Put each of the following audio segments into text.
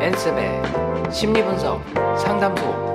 앤쌤의 심리분석 상담소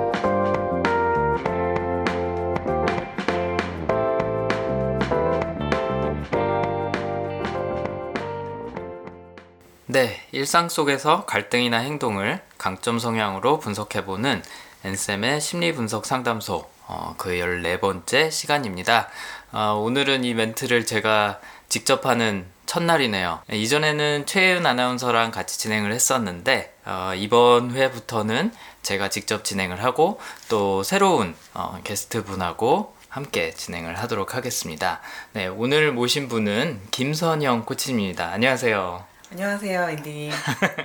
네, 일상 속에서 갈등이나 행동을 강점 성향으로 분석해보는 앤쌤의 심리분석 상담소 어, 그 14번째 시간입니다. 어, 오늘은 이 멘트를 제가 직접 하는 첫날이네요. 이전에는 최은 아나운서랑 같이 진행을 했었는데 어, 이번 회부터는 제가 직접 진행을 하고 또 새로운 어, 게스트 분하고 함께 진행을 하도록 하겠습니다. 네, 오늘 모신 분은 김선영 코치입니다. 안녕하세요. 안녕하세요, 인디님.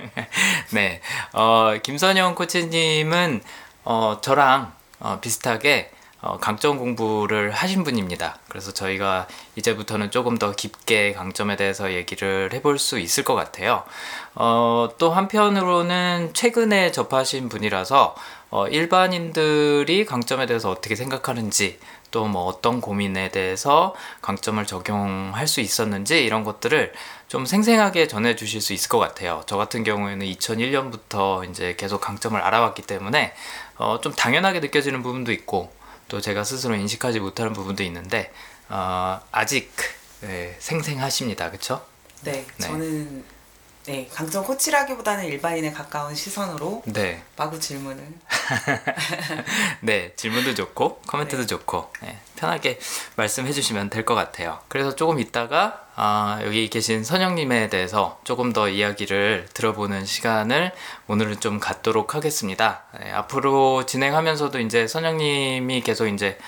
네, 어, 김선영 코치님은 어, 저랑 어, 비슷하게 어, 강점 공부를 하신 분입니다. 그래서 저희가 이제부터는 조금 더 깊게 강점에 대해서 얘기를 해볼 수 있을 것 같아요. 어, 또 한편으로는 최근에 접하신 분이라서 어, 일반인들이 강점에 대해서 어떻게 생각하는지 또 뭐 어떤 고민에 대해서 강점을 적용할 수 있었는지 이런 것들을 좀 생생하게 전해 주실 수 있을 것 같아요. 저 같은 경우에는 2001년부터 이제 계속 강점을 알아왔기 때문에 어, 좀 당연하게 느껴지는 부분도 있고 또 제가 스스로 인식하지 못하는 부분도 있는데 어, 아직 네, 생생하십니다. 그렇죠? 네, 네. 저는 네, 강점 코치라기보다는 일반인에 가까운 시선으로 네. 마구 질문을 네, 질문도 좋고 코멘트도 네. 좋고 네, 편하게 말씀해 주시면 될 것 같아요. 그래서 조금 이따가 아, 여기 계신 선영님에 대해서 조금 더 이야기를 들어보는 시간을 오늘은 좀 갖도록 하겠습니다. 네, 앞으로 진행하면서도 이제 선영님이 계속 이제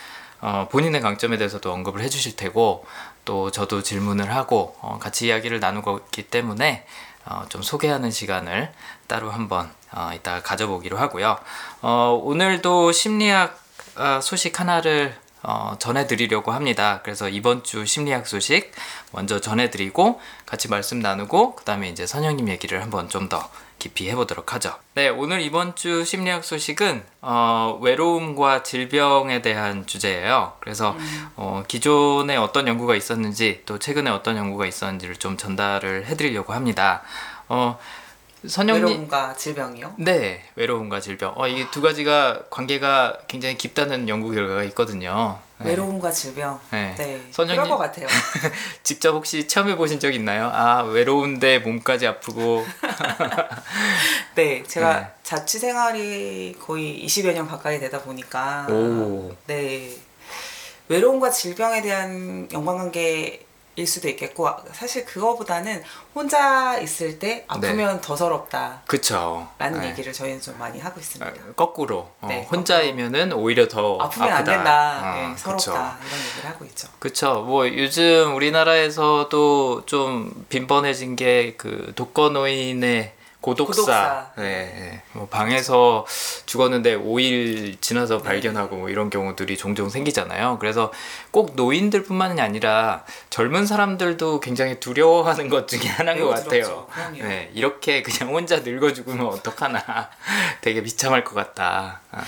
어, 본인의 강점에 대해서도 언급을 해주실 테고 또 저도 질문을 하고 어, 같이 이야기를 나누고 있기 때문에 어, 좀 소개하는 시간을 따로 한번 어, 이따가 가져보기로 하고요. 어, 오늘도 심리학 어, 소식 하나를 어, 전해드리려고 합니다. 그래서 이번 주 심리학 소식 먼저 전해드리고 같이 말씀 나누고 그 다음에 이제 선영님 얘기를 한번 좀 더 깊이 해보도록 하죠. 네, 오늘 이번 주 심리학 소식은 어, 외로움과 질병에 대한 주제예요. 그래서 어, 기존에 어떤 연구가 있었는지 또 최근에 어떤 연구가 있었는지를 좀 전달을 해드리려고 합니다. 어, 선영님, 외로움과 질병이요. 네, 외로움과 질병. 어, 이게 두 가지가 관계가 굉장히 깊다는 연구 결과가 있거든요. 네. 외로움과 질병. 네. 네, 선생님- 그럴 것 같아요. 직접 혹시 체험해 보신 적 있나요? 아, 외로운데 몸까지 아프고. 네, 제가 네. 자취 생활이 거의 20여 년 가까이 되다 보니까 오. 네 외로움과 질병에 대한 연관관계 일 수도 있겠고 사실 그거보다는 혼자 있을 때 아프면 더 서럽다. 그쵸. 라는 네. 얘기를 저희는 좀 많이 하고 있습니다. 아, 거꾸로. 어, 네, 혼자이면은 오히려 더 아프면 아프다. 안 된다. 어, 네, 그쵸. 서럽다. 이런 얘기를 하고 있죠. 그쵸. 뭐 요즘 우리나라에서도 좀 빈번해진 게 그 독거노인의 고독사. 고독사. 네, 네. 뭐 방에서 죽었는데 5일 지나서 네. 발견하고 뭐 이런 경우들이 종종 생기잖아요. 그래서 꼭 노인들뿐만이 아니라 젊은 사람들도 굉장히 두려워하는 것 중에 하나인 것 같아요. 네, 이렇게 그냥 혼자 늙어 죽으면 어떡하나. 되게 비참할 것 같다. 아.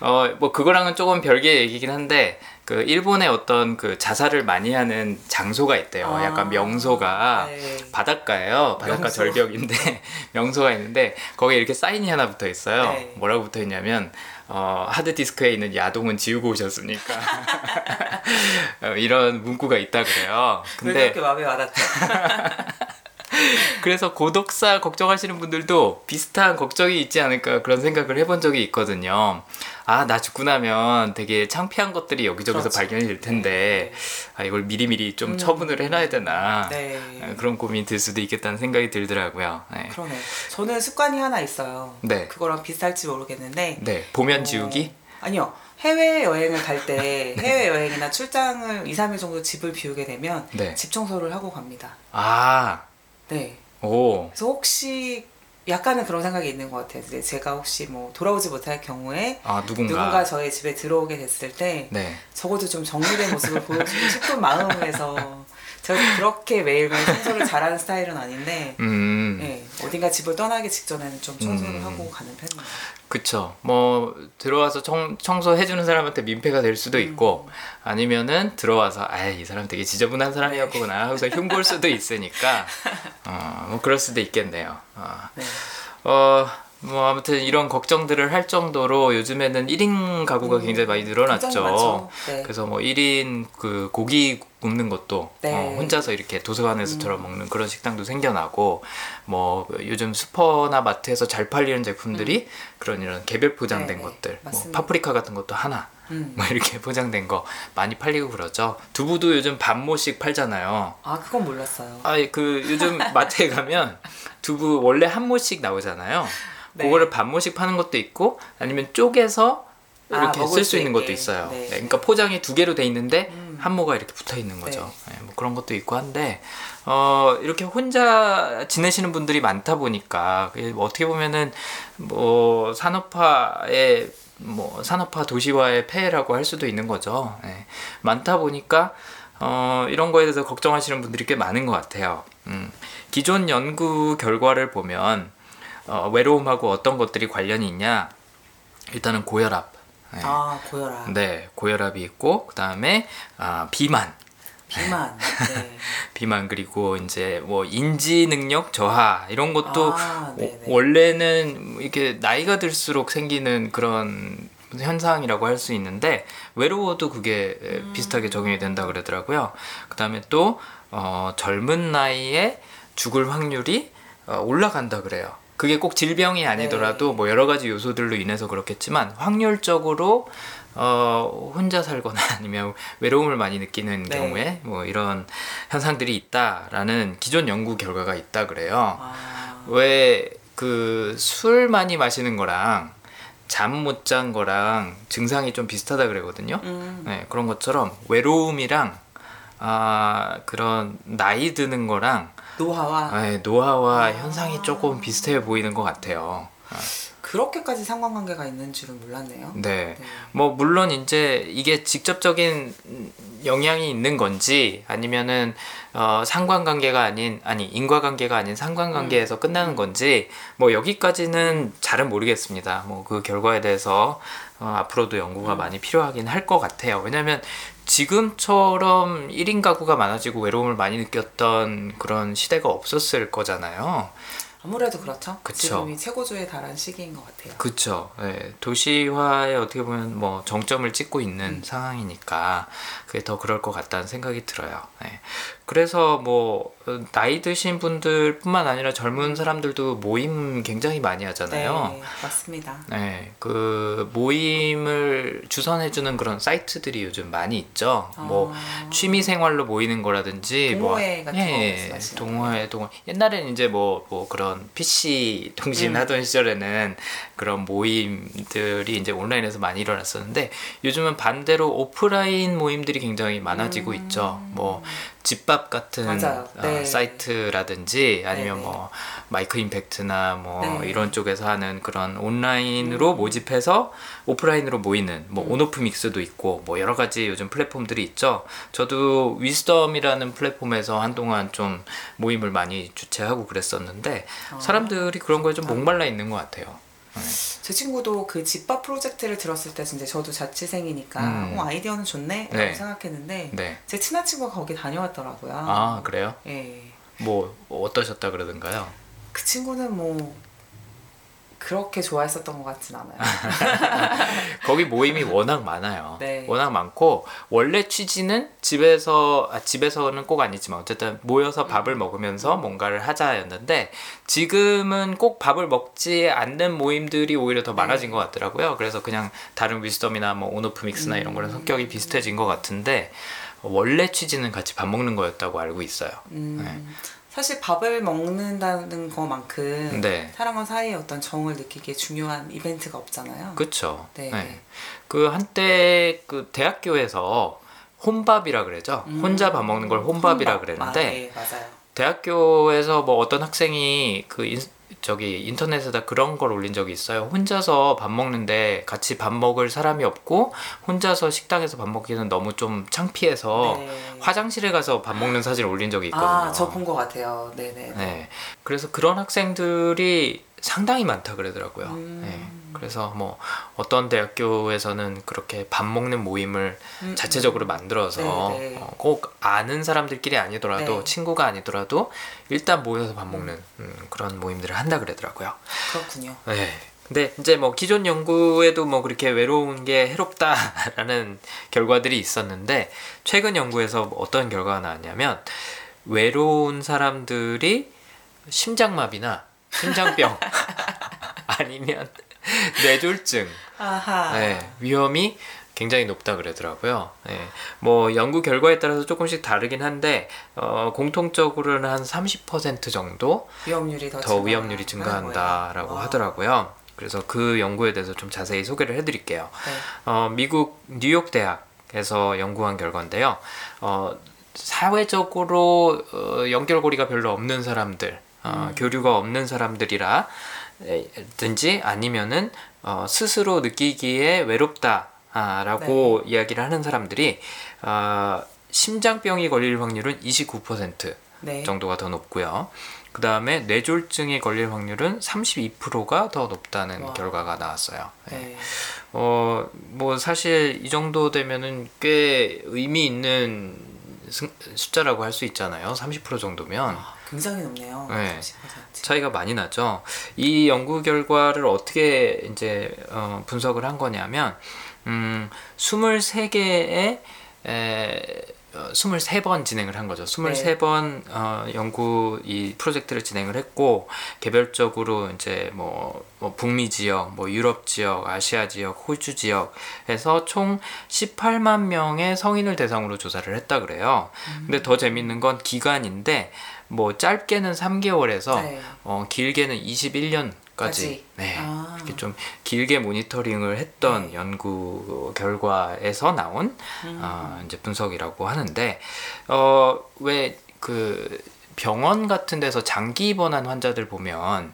어, 뭐 그거랑은 조금 별개의 얘기긴 한데 그 일본의 어떤 그 자살을 많이 하는 장소가 있대요. 아, 약간 명소가 네. 바닷가예요. 바닷가 명소. 절벽인데 명소가 있는데 거기에 이렇게 사인이 하나 붙어 있어요. 네. 뭐라고 붙어 있냐면 어, 하드 디스크에 있는 야동은 지우고 오셨습니까? 어, 이런 문구가 있다 그래요. 왜 근데 그렇게 마음에 와닿죠? 그래서 고독사 걱정하시는 분들도 비슷한 걱정이 있지 않을까 그런 생각을 해본 적이 있거든요. 아, 나 죽고 나면 되게 창피한 것들이 여기저기서 그렇죠. 발견이 될 텐데, 아, 이걸 미리미리 좀 음. 처분을 해놔야 되나. 네. 아, 그런 고민이 들 수도 있겠다는 생각이 들더라고요. 네. 그러네. 저는 습관이 하나 있어요. 네. 그거랑 비슷할지 모르겠는데. 네, 보면 어, 지우기? 아니요. 해외 여행을 갈 때 해외 여행이나 출장을 2, 3일 정도 집을 비우게 되면 네. 집 청소를 하고 갑니다. 아, 네. 오, 그래서 혹시 약간은 그런 생각이 있는 것 같아요. 근데 제가 혹시 뭐 돌아오지 못할 경우에 아, 누군가. 누군가 저희 집에 들어오게 됐을 때 네. 적어도 좀 정리된 모습을 보여주고 싶은 마음에서 제가 그렇게 매일매일 청소를 잘하는 스타일은 아닌데 음. 네, 어딘가 집을 떠나기 직전에는 좀 청소를 음. 하고 가는 편이에요. 그쵸. 뭐 들어와서 청, 청소해주는 사람한테 민폐가 될 수도 있고 아니면은 들어와서 아이 사람 되게 지저분한 사람이었구나 하고서 흉볼 수도 있으니까 어, 뭐 그럴 수도 있겠네요. 어. 네. 어, 뭐 아무튼 이런 걱정들을 할 정도로 요즘에는 1인 가구가 굉장히 많이 늘어났죠. 네. 그래서 뭐 1인 그 고기 굽는 것도 네. 어, 혼자서 이렇게 도서관에서처럼 먹는 그런 식당도 생겨나고 뭐 요즘 슈퍼나 마트에서 잘 팔리는 제품들이 그런 이런 개별 포장된 네, 네. 것들 뭐. 파프리카 같은 것도 하나 음. 뭐 이렇게 포장된 거 많이 팔리고 그러죠. 두부도 요즘 반모씩 팔잖아요. 아 그건 몰랐어요. 아, 그 요즘 마트에 가면 두부 원래 한 모씩 나오잖아요. 네. 그거를 반모씩 파는 것도 있고 아니면 쪼개서 아, 이렇게 먹을 쓸수수 있는 것도. 있어요. 네. 네, 그러니까 포장이 두 개로 돼 있는데 음. 한 모가 이렇게 붙어 있는 거죠. 네, 뭐 그런 것도 있고 한데 어, 이렇게 혼자 지내시는 분들이 많다 보니까 뭐 어떻게 보면은 뭐 산업화의 뭐 산업화 도시화의 폐해라고 할 수도 있는 거죠. 네. 많다 보니까 어, 이런 거에 대해서 걱정하시는 분들이 꽤 많은 것 같아요. 음. 기존 연구 결과를 보면 어, 외로움하고 어떤 것들이 관련이 있냐? 일단은 고혈압. 네, 아 고혈압, 네, 고혈압이 있고 그 다음에 아, 비만. 비만. 네. 비만 그리고 이제 뭐 인지 능력 저하 이런 것도 아, 네네. 워- 원래는 이렇게 나이가 들수록 생기는 그런 현상이라고 할 수 있는데 외로워도 그게 음. 비슷하게 적용이 된다 그러더라고요. 그다음에 또 어, 젊은 나이에 죽을 확률이 어, 올라간다 그래요. 그게 꼭 질병이 아니더라도 네. 뭐 여러 가지 요소들로 인해서 그렇겠지만 확률적으로 어, 혼자 살거나 아니면 외로움을 많이 느끼는 네. 경우에 뭐 이런 현상들이 있다라는 기존 연구 결과가 있다 그래요. 아, 왜그 술 많이 마시는 거랑 잠 못 잔 거랑 증상이 좀 비슷하다 그러거든요. 음, 네, 그런 것처럼 외로움이랑 아 그런 나이 드는 거랑 노화와 네, 노화와 현상이 조금 비슷해 보이는 것 같아요. 그렇게까지 상관관계가 있는 줄은 몰랐네요. 네. 네. 뭐 물론 이제 이게 직접적인 영향이 있는 건지 아니면은 어 상관관계가 아닌 아니 인과관계가 아닌 상관관계에서 끝나는 건지 뭐 여기까지는 잘은 모르겠습니다. 뭐 그 결과에 대해서 어 앞으로도 연구가 많이 필요하긴 할 것 같아요. 왜냐면 지금처럼 1인 가구가 많아지고 외로움을 많이 느꼈던 그런 시대가 없었을 거잖아요. 아무래도 그렇죠. 그쵸. 지금이 최고조에 달한 시기인 것 같아요. 그쵸. 예, 도시화에 어떻게 보면 뭐 정점을 찍고 있는 상황이니까 그게 더 그럴 것 같다는 생각이 들어요. 예. 그래서 뭐 어, 나이 드신 분들뿐만 아니라 젊은 사람들도 모임 굉장히 많이 하잖아요. 네, 맞습니다. 네, 그 모임을 주선해주는 그런 사이트들이 요즘 많이 있죠. 뭐 아. 취미 생활로 모이는 거라든지 동호회 뭐, 같은 거 예, 말씀하시는 동호회 동호 옛날에는 이제 뭐 뭐 그런 PC 통신 음. 하던 시절에는 그런 모임들이 이제 온라인에서 많이 일어났었는데 요즘은 반대로 오프라인 모임들이 굉장히 많아지고 있죠. 뭐 집밥 같은 음. 어, 네. 사이트라든지 아니면 네네. 뭐 마이크 임팩트나 뭐 네. 이런 쪽에서 하는 그런 온라인으로 모집해서 오프라인으로 모이는 뭐 음. 온오프 믹스도 있고 뭐 여러 가지 요즘 플랫폼들이 있죠. 저도 위스덤이라는 플랫폼에서 한동안 좀 모임을 많이 주최하고 그랬었는데 아, 사람들이 그런 거에 좀 목말라 있는 것 같아요. 제 친구도 그 집밥 프로젝트를 들었을 때 진짜 저도 자취생이니까 음. 어, 아이디어는 좋네 라고 네. 생각했는데 네. 제 친한 친구가 거기 다녀왔더라고요. 아 그래요? 예. 뭐 어떠셨다 그러던가요? 그 친구는 뭐 그렇게 좋아했었던 것 같진 않아요. 거기 모임이 워낙 많아요. 네. 워낙 많고 원래 취지는 집에서 아, 집에서는 꼭 아니지만 어쨌든 모여서 밥을 먹으면서 뭔가를 하자였는데 지금은 꼭 밥을 먹지 않는 모임들이 오히려 더 많아진 것 같더라고요. 그래서 그냥 다른 위스덤이나 뭐 온오프 믹스나 이런 거랑 성격이 비슷해진 것 같은데 원래 취지는 같이 밥 먹는 거였다고 알고 있어요. 음, 사실 밥을 먹는다는 것만큼 네. 사람과 사이의 어떤 정을 느끼기에 중요한 이벤트가 없잖아요. 그렇죠. 네. 네. 그 한때 그 대학교에서 혼밥이라 그러죠. 혼자 밥 먹는 걸 혼밥이라 혼밥. 그랬는데 아, 네. 대학교에서 뭐 어떤 학생이 그 인- 저기 인터넷에다 그런 걸 올린 적이 있어요. 혼자서 밥 먹는데 같이 밥 먹을 사람이 없고 혼자서 식당에서 밥 먹기는 너무 좀 창피해서 네. 화장실에 가서 밥 먹는 사진을 올린 적이 있거든요. 아, 저 본 것 같아요. 네네. 네. 그래서 그런 학생들이 상당히 많다 그러더라고요. 음. 네. 그래서 뭐 어떤 대학교에서는 그렇게 밥 먹는 모임을 음, 자체적으로 만들어서 네, 네. 어, 꼭 아는 사람들끼리 아니더라도 네. 친구가 아니더라도 일단 모여서 밥 먹는 음, 그런 모임들을 한다 그러더라고요. 그렇군요. 네. 근데 이제 뭐 기존 연구에도 뭐 그렇게 외로운 게 해롭다라는 결과들이 있었는데 최근 연구에서 어떤 결과가 나왔냐면 외로운 사람들이 심장마비나 심장병 아니면 뇌졸중. 네, 위험이 굉장히 높다 그러더라고요. 네, 뭐 연구 결과에 따라서 조금씩 다르긴 한데 어, 공통적으로는 한 30% 정도 위험률이 더, 더 위험률이 증가한다라고. 하더라고요. 그래서 그 연구에 대해서 좀 자세히 소개를 해드릴게요. 네. 어, 미국 뉴욕 대학에서 연구한 결과인데요. 어, 사회적으로 어, 연결고리가 별로 없는 사람들, 어, 교류가 없는 사람들이라 에, 든지 아니면은 어, 스스로 느끼기에 외롭다라고 이야기를 하는 사람들이 어, 심장병이 걸릴 확률은 29% 네. 정도가 더 높고요. 그 다음에 뇌졸중이 걸릴 확률은 32%가 더 높다는 와. 결과가 나왔어요. 네. 네. 어, 뭐 사실 이 정도 되면은 꽤 의미 있는 승- 숫자라고 할 수 있잖아요. 30% 정도면. 아, 굉장히 높네요. 네. 30%. 차이가 많이 나죠. 이 연구 결과를 어떻게 이제 어, 분석을 한 거냐면, 음, 23개의 에, 어, 23번 진행을 한 거죠. 23번 어, 연구 이 프로젝트를 진행을 했고 개별적으로 이제 뭐, 뭐 북미 지역, 뭐 유럽 지역, 아시아 지역, 호주 지역에서 총 18만 명의 성인을 대상으로 조사를 했다 그래요. 근데 더 재밌는 건 기간인데 뭐 짧게는 3개월에서 네. 어, 길게는 21년까지 까지. 네. 아. 이렇게 좀 길게 모니터링을 했던 네. 연구 결과에서 나온 음. 어, 이제 분석이라고 하는데 어, 왜그 병원 같은 데서 장기 입원한 환자들 보면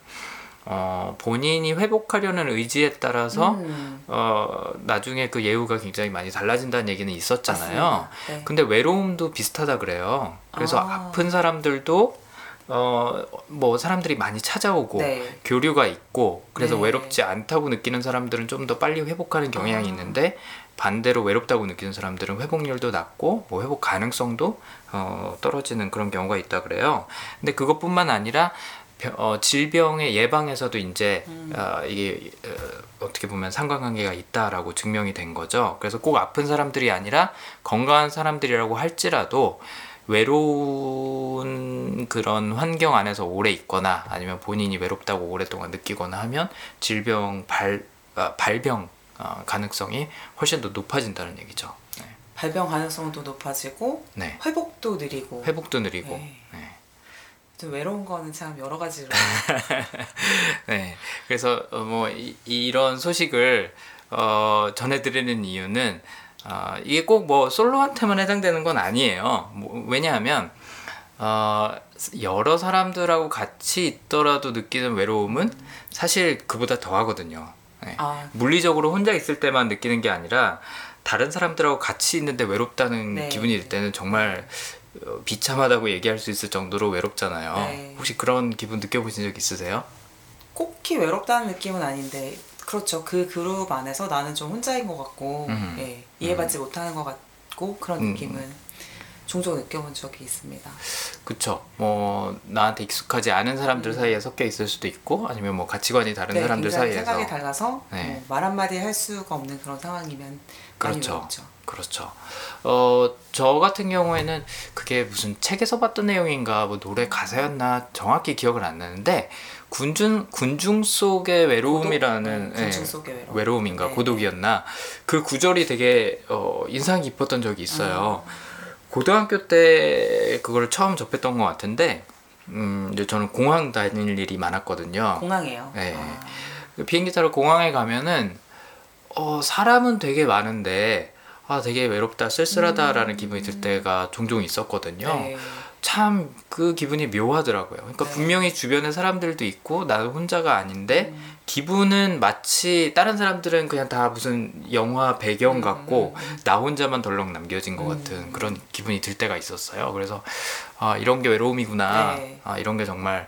어, 본인이 회복하려는 의지에 따라서 음, 어, 나중에 그 예후가 굉장히 많이 달라진다는 얘기는 있었잖아요. 네. 근데 외로움도 비슷하다 그래요. 그래서 아. 아. 픈 사람들도 어 뭐 사람들이 많이 찾아오고 네. 교류가 있고 그래서 네. 외롭지 않다고 느끼는 사람들은 좀 더 빨리 회복하는 경향이 아. 있는데 반대로 외롭다고 느끼는 사람들은 회복률도 낮고 뭐 회복 가능성도 어, 떨어지는 그런 경우가 있다 그래요. 근데 그것뿐만 아니라 병- 어, 질병의 예방에서도 이제 음. 어, 이게 어, 어떻게 보면 상관관계가 있다라고 증명이 된 거죠. 그래서 꼭 아픈 사람들이 아니라 건강한 사람들이라고 할지라도 외로운 그런 환경 안에서 오래 있거나 아니면 본인이 외롭다고 오랫동안 느끼거나 하면 질병 발 아, 발병 어, 가능성이 훨씬 더 높아진다는 얘기죠. 네. 발병 가능성도 높아지고 네. 회복도 느리고 회복도 느리고. 네. 외로운 거는 참 여러 가지로 네. 그래서 어, 뭐 이, 이런 소식을 어, 전해드리는 이유는 어, 이게 꼭 뭐 솔로한테만 해당되는 건 아니에요. 뭐, 왜냐하면 어, 여러 사람들하고 같이 있더라도 느끼는 외로움은 사실 그보다 더하거든요. 네. 아 물리적으로 혼자 있을 때만 느끼는 게 아니라 다른 사람들하고 같이 있는데 외롭다는 네. 기분이 들 때는 정말 어, 비참하다고 얘기할 수 있을 정도로 외롭잖아요. 네. 혹시 그런 기분 느껴보신 적 있으세요? 꼭히 외롭다는 느낌은 아닌데 그렇죠 그 그룹 안에서 나는 좀 혼자인 것 같고 음. 예, 이해받지 못하는 것 같고 그런 음. 느낌은 종종 느껴본 적이 있습니다. 그쵸. 뭐 나한테 익숙하지 않은 사람들 사이에 섞여 있을 수도 있고 아니면 뭐 가치관이 다른 사람들 음. 네, 굉장히 사이에서 생각이 달라서 네. 뭐 말 한마디 할 수가 없는 그런 상황이면 그렇죠. 외롭죠. 그렇죠. 어, 저 같은 경우에는 그게 무슨 책에서 봤던 내용인가 뭐 노래 가사였나 정확히 기억을 안 나는데 군중 군중 속의 외로움이라는 고독? 네, 군중 예, 속의 외로움. 외로움인가 네. 고독이었나 그 구절이 되게 어, 인상 깊었던 적이 있어요. 아. 고등학교 때 그걸 처음 접했던 것 같은데 음, 이제 저는 공항 다닐 일이 많았거든요. 공항이에요. 네. 아, 그 비행기 타러 공항에 가면은 어, 사람은 되게 많은데 아 되게 외롭다 쓸쓸하다라는 기분이 들 때가 종종 있었거든요. 네. 참그 기분이 묘하더라고요. 그러니까 네. 분명히 주변에 사람들도 있고 나도 혼자가 아닌데 음. 기분은 마치 다른 사람들은 그냥 다 무슨 영화 배경 음, 같고 음, 음. 나 혼자만 덜렁 남겨진 것 음. 같은 그런 기분이 들 때가 있었어요. 그래서 아 이런 게 외로움이구나. 네. 아 이런 게 정말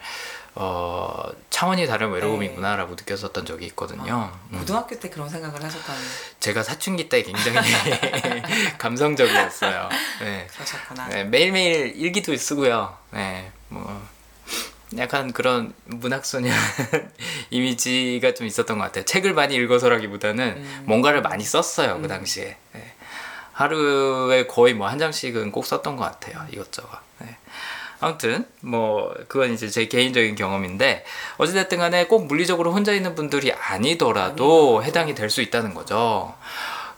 어 차원이 다른 외로움이구나라고 느꼈었던 적이 있거든요. 음. 고등학교 때 그런 생각을 하셨다니 제가 사춘기 때 굉장히 감성적이었어요. 네. 그러셨구나. 네, 매일매일 일기도 쓰고요. 네, 뭐 약간 그런 문학소년 이미지가 좀 있었던 것 같아요. 책을 많이 읽어서라기보다는 음. 뭔가를 많이 썼어요 그 음. 당시에. 네. 하루에 거의 뭐 한 장씩은 꼭 썼던 것 같아요 이것저것. 네. 아무튼 뭐 그건 이제 제 개인적인 경험인데 어찌됐든 간에 꼭 물리적으로 혼자 있는 분들이 아니더라도 해당이 될 수 있다는 거죠.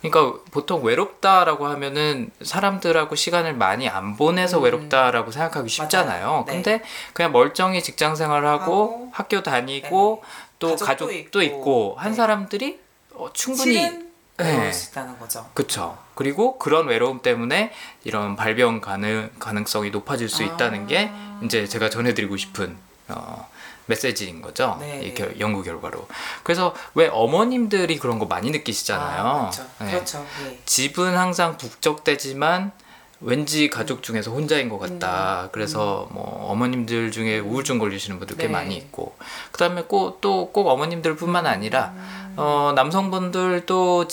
그러니까 보통 외롭다라고 하면은 사람들하고 시간을 많이 안 보내서 음. 외롭다라고 생각하기 쉽잖아요. 네. 근데 그냥 멀쩡히 직장 생활하고 하고, 학교 다니고 또 가족도 가족도 있고, 있고, 한 네. 사람들이 어, 충분히 네. 외로울 수 있다는 거죠. 그쵸. 그리고 그런 외로움 때문에 이런 발병 가능, 가능성이 높아질 수 있다는 게 아. 이제 제가 전해드리고 싶은 어, 메시지인 거죠. 네, 이 네. 겨- 연구 결과로. 그래서 왜 어머님들이 그런 거 많이 느끼시잖아요. 아, 그렇죠. 네. 그렇죠. 예. 집은 항상 북적대지만 왠지 가족 중에서 혼자인 것 같다. 그래서 뭐 어머님들 중에 우울증 걸리시는 분들 꽤 음. 네. 많이 있고, 그 다음에 꼭 또 꼭 어머님들뿐만 아니라 음. 어, 남성분들도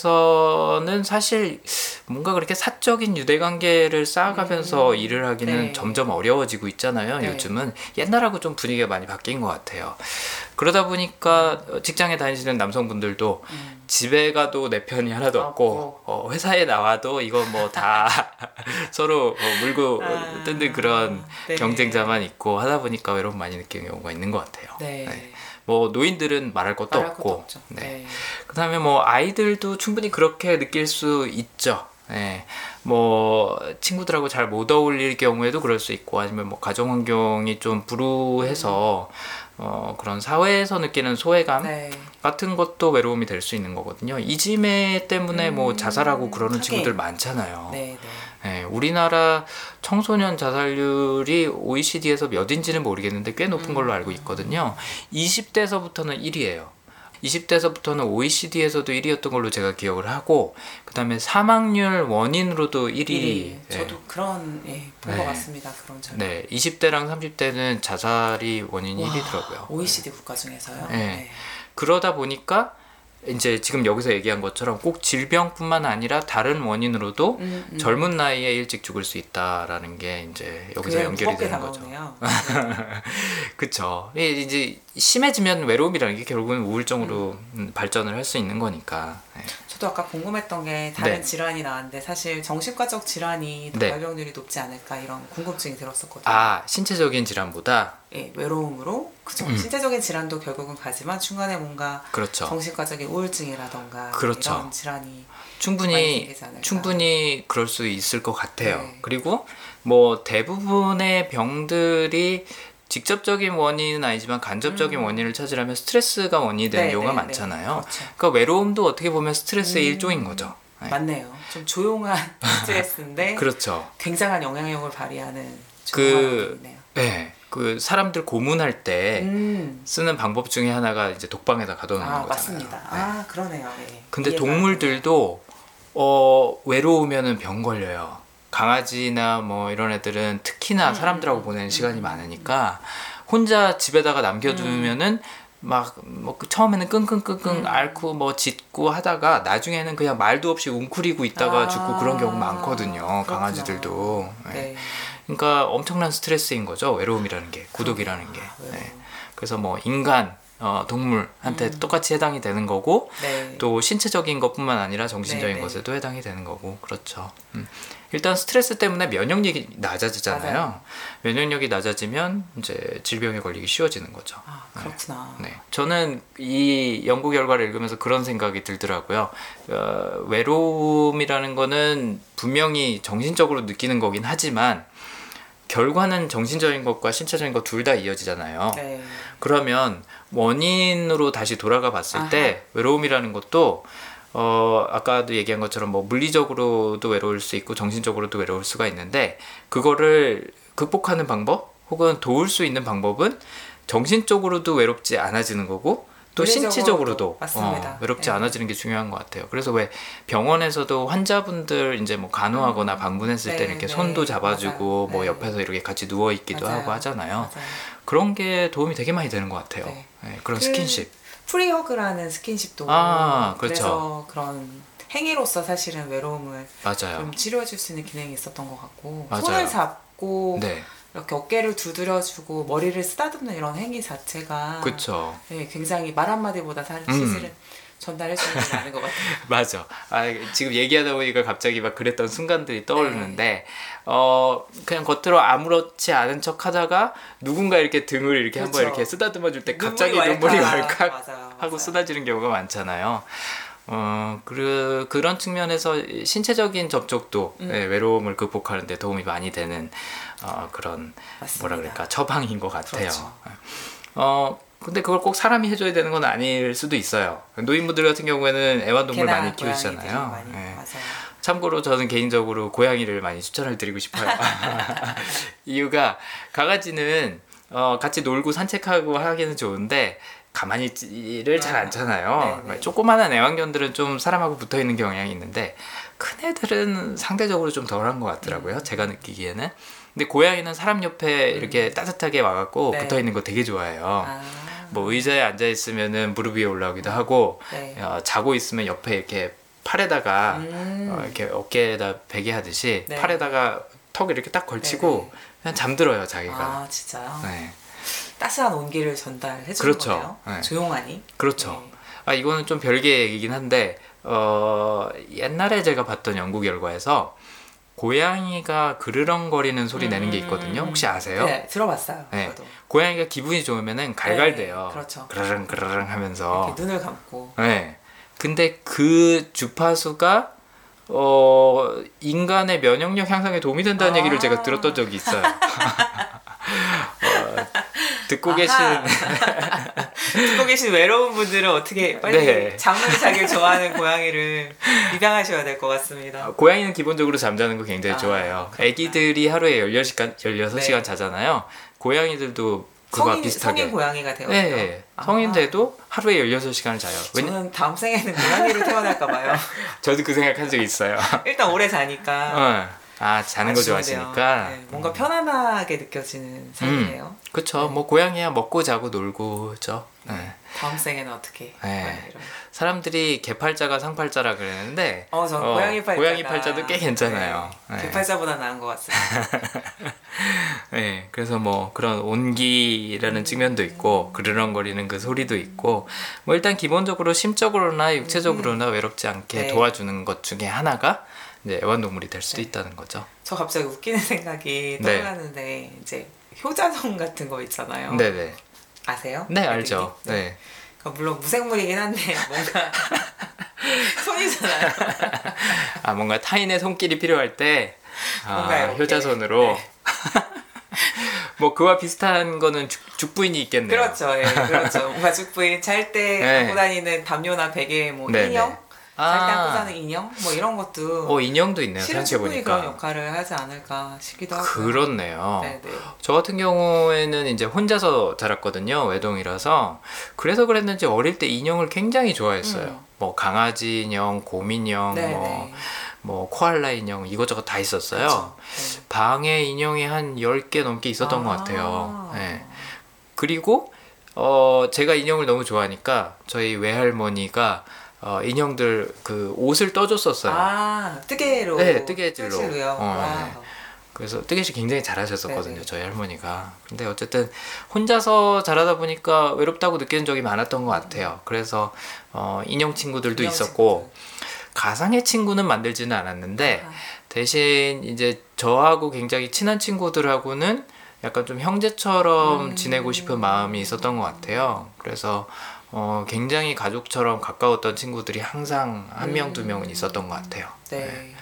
직장에서는 사실 뭔가 그렇게 사적인 유대관계를 쌓아가면서 음. 일을 하기는 네. 점점 어려워지고 있잖아요. 네. 요즘은 옛날하고 좀 분위기가 많이 바뀐 것 같아요. 그러다 보니까 어, 직장에 다니시는 남성분들도 음. 집에 가도 내 편이 하나도 없고 어, 회사에 나와도 이거 뭐다 서로 어, 물고 아, 뜯는 그런 네. 경쟁자만 있고 하다 보니까 외로움 많이 느끼는 경우가 있는 것 같아요. 네. 네. 뭐 노인들은 말할 것도 말할 없고, 것도. 네. 네. 그다음에 뭐 아이들도 충분히 그렇게 느낄 수 있죠. 네. 뭐 친구들하고 잘 못 어울릴 경우에도 그럴 수 있고 아니면 뭐 가정 환경이 좀 불우해서 어 그런 사회에서 느끼는 소외감 네. 같은 것도 외로움이 될 수 있는 거거든요. 이지매 때문에 뭐 음, 자살하고 그러는 하긴. 친구들 많잖아요. 네. 네. 네, 우리나라 청소년 자살률이 OECD에서 몇인지는 모르겠는데 꽤 높은 걸로 알고 있거든요. 20대에서부터는 1위예요. 20대에서부터는 OECD에서도 1위였던 걸로 제가 기억을 하고 그다음에 사망률 원인으로도 1위. 예, 저도 그런 예, 본것 네. 같습니다. 그런 절. 네, 20대랑 30대는 자살이 원인 와, 1위더라고요. OECD 국가 중에서요. 네. 그러다 보니까 이제 지금 여기서 얘기한 것처럼 꼭 질병뿐만 아니라 다른 원인으로도 음, 음. 젊은 나이에 일찍 죽을 수 있다라는 게 이제 여기서 연결이 되는 거죠. 다가오네요. 그쵸. 이제 심해지면 외로움이라는 게 결국은 우울증으로 음, 발전을 할 수 있는 거니까. 네. 저도 아까 궁금했던 게 다른 네. 질환이 나왔는데 사실 정신과적 질환이 더 네. 발병률이 높지 않을까 이런 궁금증이 들었었거든요. 아, 신체적인 질환보다 예, 외로움으로 그죠. 음. 신체적인 질환도 결국은 가지만 중간에 뭔가 그렇죠. 정신과적인 우울증이라던가 그렇죠. 이런 질환이 충분히. 충분히 그럴 수 있을 것 같아요. 네. 그리고 뭐 대부분의 병들이 직접적인 원인은 아니지만 간접적인 음. 원인을 찾으려면 스트레스가 원인이 되는 네, 경우가 네, 네. 많잖아요. 그렇죠. 그러니까 외로움도 어떻게 보면 스트레스의 음. 일종인 거죠. 네. 맞네요. 좀 조용한 스트레스인데 그렇죠. 굉장한 영향력을 발휘하는 그-. 네. 그 사람들 고문할 때 음. 쓰는 방법 중에 하나가 이제 독방에다 가둬놓는 아 거잖아요. 맞습니다. 네. 아 그러네요. 예. 근데 동물들도 어 외로우면은 병 걸려요. 강아지나 뭐 이런 애들은 특히나 음, 사람들하고 음, 보내는 음, 시간이 음. 많으니까 혼자 집에다가 남겨두면은 막뭐 처음에는 끙끙끙끙 음. 앓고 뭐 짖고 하다가 나중에는 그냥 말도 없이 웅크리고 있다가 아, 죽고 그런 경우 많거든요. 그렇구나. 강아지들도. 네. 네. 그러니까 엄청난 스트레스인 거죠. 외로움이라는 게 고독이라는 게. 아. 네. 그래서 뭐 인간, 어, 동물한테 음. 똑같이 해당이 되는 거고 네. 또 신체적인 것뿐만 아니라 정신적인 네, 네. 것에도 해당이 되는 거고 그렇죠. 음. 일단 스트레스 때문에 면역력이 낮아지잖아요. 맞아요. 면역력이 낮아지면 이제 질병에 걸리기 쉬워지는 거죠. 아 그렇구나. 네. 저는 이 연구 결과를 읽으면서 그런 생각이 들더라고요. 어, 외로움이라는 거는 분명히 정신적으로 느끼는 거긴 하지만 결과는 정신적인 것과 신체적인 것 둘 다 이어지잖아요. 네. 그러면 원인으로 다시 돌아가 봤을 때 외로움이라는 것도 어, 아까도 얘기한 것처럼 뭐 물리적으로도 외로울 수 있고 정신적으로도 외로울 수가 있는데 그거를 극복하는 방법 혹은 도울 수 있는 방법은 정신적으로도 외롭지 않아지는 거고 또 신체적으로도. 어, 외롭지 네. 않아지는 게 중요한 것 같아요. 그래서 왜 병원에서도 환자분들 이제 뭐 간호하거나 방문했을 때 네, 이렇게 네. 손도 잡아주고 맞아요. 뭐 네. 옆에서 이렇게 같이 누워 있기도 맞아요. 하고 하잖아요. 맞아요. 그런 게 도움이 되게 많이 되는 것 같아요. 네. 네, 그런 그 스킨십. free hug라는 스킨십도 아, 그래서 그런 행위로서 사실은 외로움을 맞아요. 좀 치료해줄 수 있는 기능이 있었던 것 같고 맞아요. 손을 잡고 네, 이렇게 어깨를 두드려주고 머리를 쓰다듬는 이런 행위 자체가 그렇죠. 네, 굉장히 말 한마디보다 사- 음. 전달해 주는 게 많은 것 같아요. 맞아. 아, 지금 얘기하다 보니까 갑자기 막 그랬던 순간들이 떠오르는데, 네. 어, 그냥 겉으로 아무렇지 않은 척 하다가 누군가 이렇게 등을 이렇게 한번 그렇죠. 이렇게 쓰다듬어 줄 때 갑자기 눈물이 왈칵. 하고. 쏟아지는 경우가 많잖아요. 어, 그, 그런 측면에서 신체적인 접촉도 음. 네, 외로움을 극복하는데 도움이 많이 되는 어, 그런 맞습니다. 뭐라 그럴까 처방인 것 같아요. 그렇죠. 어 근데 그걸 꼭 사람이 해줘야 되는 건 아닐 수도 있어요. 노인분들 같은 경우에는 애완동물 많이 키우시잖아요. 많이, 예. 맞아요. 참고로 저는 개인적으로 고양이를 많이 추천을 드리고 싶어요. 이유가 강아지는 어, 같이 놀고 산책하고 하기는 좋은데 가만히 있지를 잘 아, 않잖아요. 네네. 조그마한 애완견들은 좀 사람하고 붙어 있는 경향이 있는데 큰 애들은 상대적으로 좀 덜한 것 같더라고요. 음. 제가 느끼기에는. 근데 고양이는 사람 옆에 이렇게 따뜻하게 와갖고 네. 붙어 있는 거 되게 좋아해요. 아, 뭐 의자에 앉아 있으면은 무릎 위에 올라오기도 하고 네. 어, 자고 있으면 옆에 이렇게 팔에다가 음. 어, 이렇게 어깨에다 베개 하듯이 네. 팔에다가 턱 이렇게 딱 걸치고 그냥 잠들어요 자기가. 아 진짜요? 네, 따스한 온기를 전달해 주는 그렇죠. 네. 조용하니. 그렇죠. 네. 아 이거는 좀 별개의 얘기긴 한데 어, 옛날에 제가 봤던 연구 결과에서 고양이가 그르렁거리는 소리 내는 게 있거든요. 혹시 아세요? 네, 들어봤어요. 네. 저도. 고양이가 기분이 좋으면은 갈갈대요. 네, 그렇죠. 그르릉 그르릉 하면서. 이렇게 눈을 감고. 네. 근데 그 주파수가 어 인간의 면역력 향상에 도움이 된다는 아. 얘기를 제가 들었던 적이 있어요. 어, 듣고 계신. 듣고 계신 외로운 분들은 어떻게 빨리 네. 장문이 자기를 좋아하는 고양이를 입양하셔야 될 것 같습니다. 어, 고양이는 기본적으로 잠자는 거 굉장히 아, 좋아해요. 애기들이 하루에 16시간 16시간 네. 자잖아요. 고양이들도 성인, 비슷하게 성인 고양이가 되었죠. 네, 성인 돼도 하루에 16시간을 자요. 왜냐 저는 다음 생에는 고양이로 태어날까 봐요. 저도 그 생각한 적이 있어요. 일단 오래 자니까. 어. 아, 자는 거. 좋아하시니까. 네, 뭔가 편안하게 느껴지는 삶이에요. 그쵸. 뭐 고양이야 먹고 자고 놀고죠. 네. 다음 생에는 어떻게? 네. 네. 사람들이 개팔자가 상팔자라 그랬는데 어, 전 어, 고양이 팔자. 고양이 팔자도 꽤 괜찮아요. 네. 개팔자보다 나은 것 같습니다. 네, 그래서 뭐 그런 온기라는 측면도 있고 그르렁거리는 그 소리도 있고 뭐 일단 기본적으로 심적으로나 육체적으로나 외롭지 않게 네. 도와주는 것 중에 하나가 이제 애완동물이 될 수도 있다는 거죠. 저 갑자기 웃기는 생각이 네. 떠올랐는데 이제 효자성 같은 거 있잖아요. 네네. 아세요? 네 알죠. 네. 네. 그러니까 물론 무생물이긴 한데 뭔가 손이잖아요. 아 뭔가 타인의 손길이 필요할 때 아. 효자손으로 네. 뭐 그와 비슷한 거는 죽, 죽부인이 있겠네요. 그렇죠, 예, 그렇죠. 뭔가 죽부인 잘때 네. 갖고 다니는 담요나 베개, 뭐 네, 인형, 네. 아. 갖고 다니는 인형, 뭐 이런 것도 어 인형도 있네요. 실은 생각해 충분히 그런. 역할을 하지 않을까 싶기도 하고. 그렇네요. 네, 네. 저 같은 경우에는 이제 혼자서 자랐거든요. 외동이라서. 그래서 그랬는지 어릴 때 인형을 굉장히 좋아했어요. 음. 뭐 강아지 인형, 곰 인형, 네, 뭐, 네. 뭐 코알라 인형 이것저것 다 있었어요. 네. 방에 인형이 한 10개 넘게 있었던 것 같아요. 아. 네. 그리고 어 제가 인형을 너무 좋아하니까 저희 외할머니가 어 인형들 그 옷을 떠줬었어요. 아, 뜨개로. 네, 뜨개질로. 뜨개질로요. 어, 와. 네. 그래서 뜨개질 굉장히 잘하셨었거든요. 네네. 저희 할머니가. 근데 어쨌든 혼자서 자라다 보니까 외롭다고 느끼는 적이 많았던 것 같아요. 그래서 어 인형 친구들도 인형 있었고 가상의 친구는 만들지는 않았는데 아. 대신 이제 저하고 굉장히 친한 친구들하고는 약간 좀 형제처럼 음. 지내고 싶은 마음이 있었던 것 같아요. 그래서 어, 굉장히 가족처럼 가까웠던 친구들이 항상 한명두 명은 있었던 것 같아요. 네.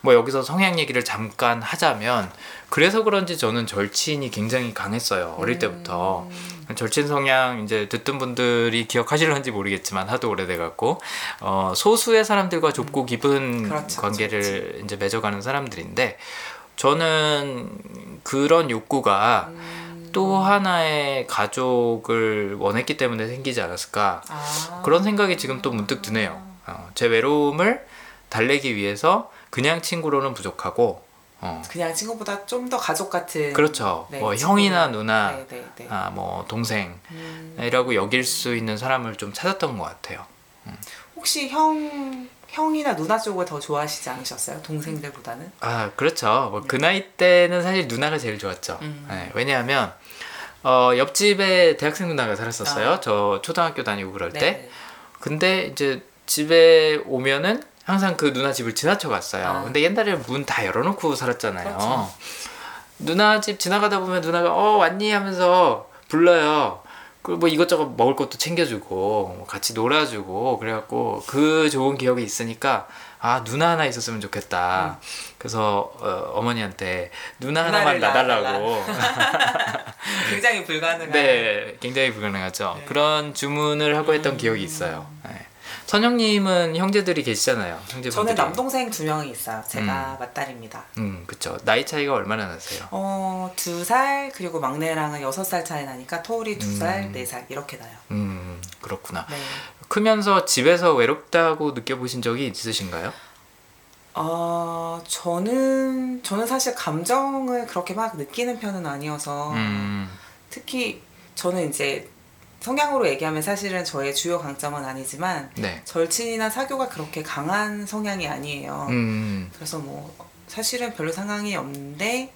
뭐 여기서 성향 얘기를 잠깐 하자면 그래서 그런지 저는 절친이 굉장히 강했어요. 어릴 때부터. 절친 성향 이제 듣던 분들이 기억하실런지 모르겠지만 하도 오래돼 갖고 어 소수의 사람들과 좁고 깊은 그렇죠, 관계를 이제 맺어가는 사람들인데 저는 그런 욕구가 또 하나의 가족을 원했기 때문에 생기지 않았을까 아. 그런 생각이 지금 또 문득 드네요. 어, 제 외로움을 달래기 위해서 그냥 친구로는 부족하고 어, 그냥 친구보다 좀 더 가족 같은 그렇죠. 네, 뭐. 형이나 누나, 네, 네, 네. 아, 뭐 동생이라고 음, 여길 수 있는 사람을 좀 찾았던 것 같아요. 혹시 형 형이나 누나 쪽을 더 좋아하시지 않으셨어요? 동생들보다는? 아 그렇죠. 뭐 그 나이 때는 사실 누나가 제일 좋았죠. 음. 네, 왜냐하면 어, 옆집에 대학생 누나가 살았었어요. 아. 저 초등학교 다니고 그럴 때. 네. 근데 이제 집에 오면은 항상 그 누나 집을 지나쳐 갔어요. 아. 근데 옛날에 문 다 열어놓고 살았잖아요. 그렇죠. 누나 집 지나가다 보면 누나가 어 왔니 하면서 불러요. 그리고 뭐 이것저것 먹을 것도 챙겨주고 뭐 같이 놀아주고 그래갖고 그 좋은 기억이 있으니까 아 누나 하나 있었으면 좋겠다. 그래서 어, 머니한테 누나 하나만 음. 놔달라고. 굉장히 불가능한. 네, 굉장히 불가능하죠. 네. 그런 주문을 하고 했던 기억이 있어요. 네. 선영님은 형제들이 계시잖아요. 형제분들이. 저는 남동생 두 명이 있어요. 제가 맞딸입니다. 음, 그쵸. 나이 차이가 얼마나 나세요? 어, 두 살, 그리고 막내랑은 여섯 살 차이 나니까 터울이 두 살, 음. 네 살, 이렇게 나요. 음, 그렇구나. 네. 크면서 집에서 외롭다고 느껴보신 적이 있으신가요? 어, 저는, 저는 사실 감정을 그렇게 막 느끼는 편은 아니어서, 음, 특히 저는 이제 성향으로 얘기하면 사실은 저의 주요 강점은 아니지만, 네. 절친이나 사교가 그렇게 강한 성향이 아니에요. 음, 그래서 뭐 사실은 별로 상황이 없는데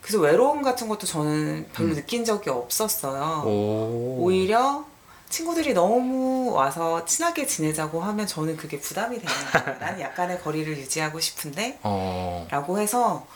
그래서 외로움 같은 것도 저는 별로 음. 느낀 적이 없었어요. 오. 오히려 친구들이 너무 와서 친하게 지내자고 하면 저는 그게 부담이 되는 거예요. 나는 약간의 거리를 유지하고 싶은데 어, 라고 해서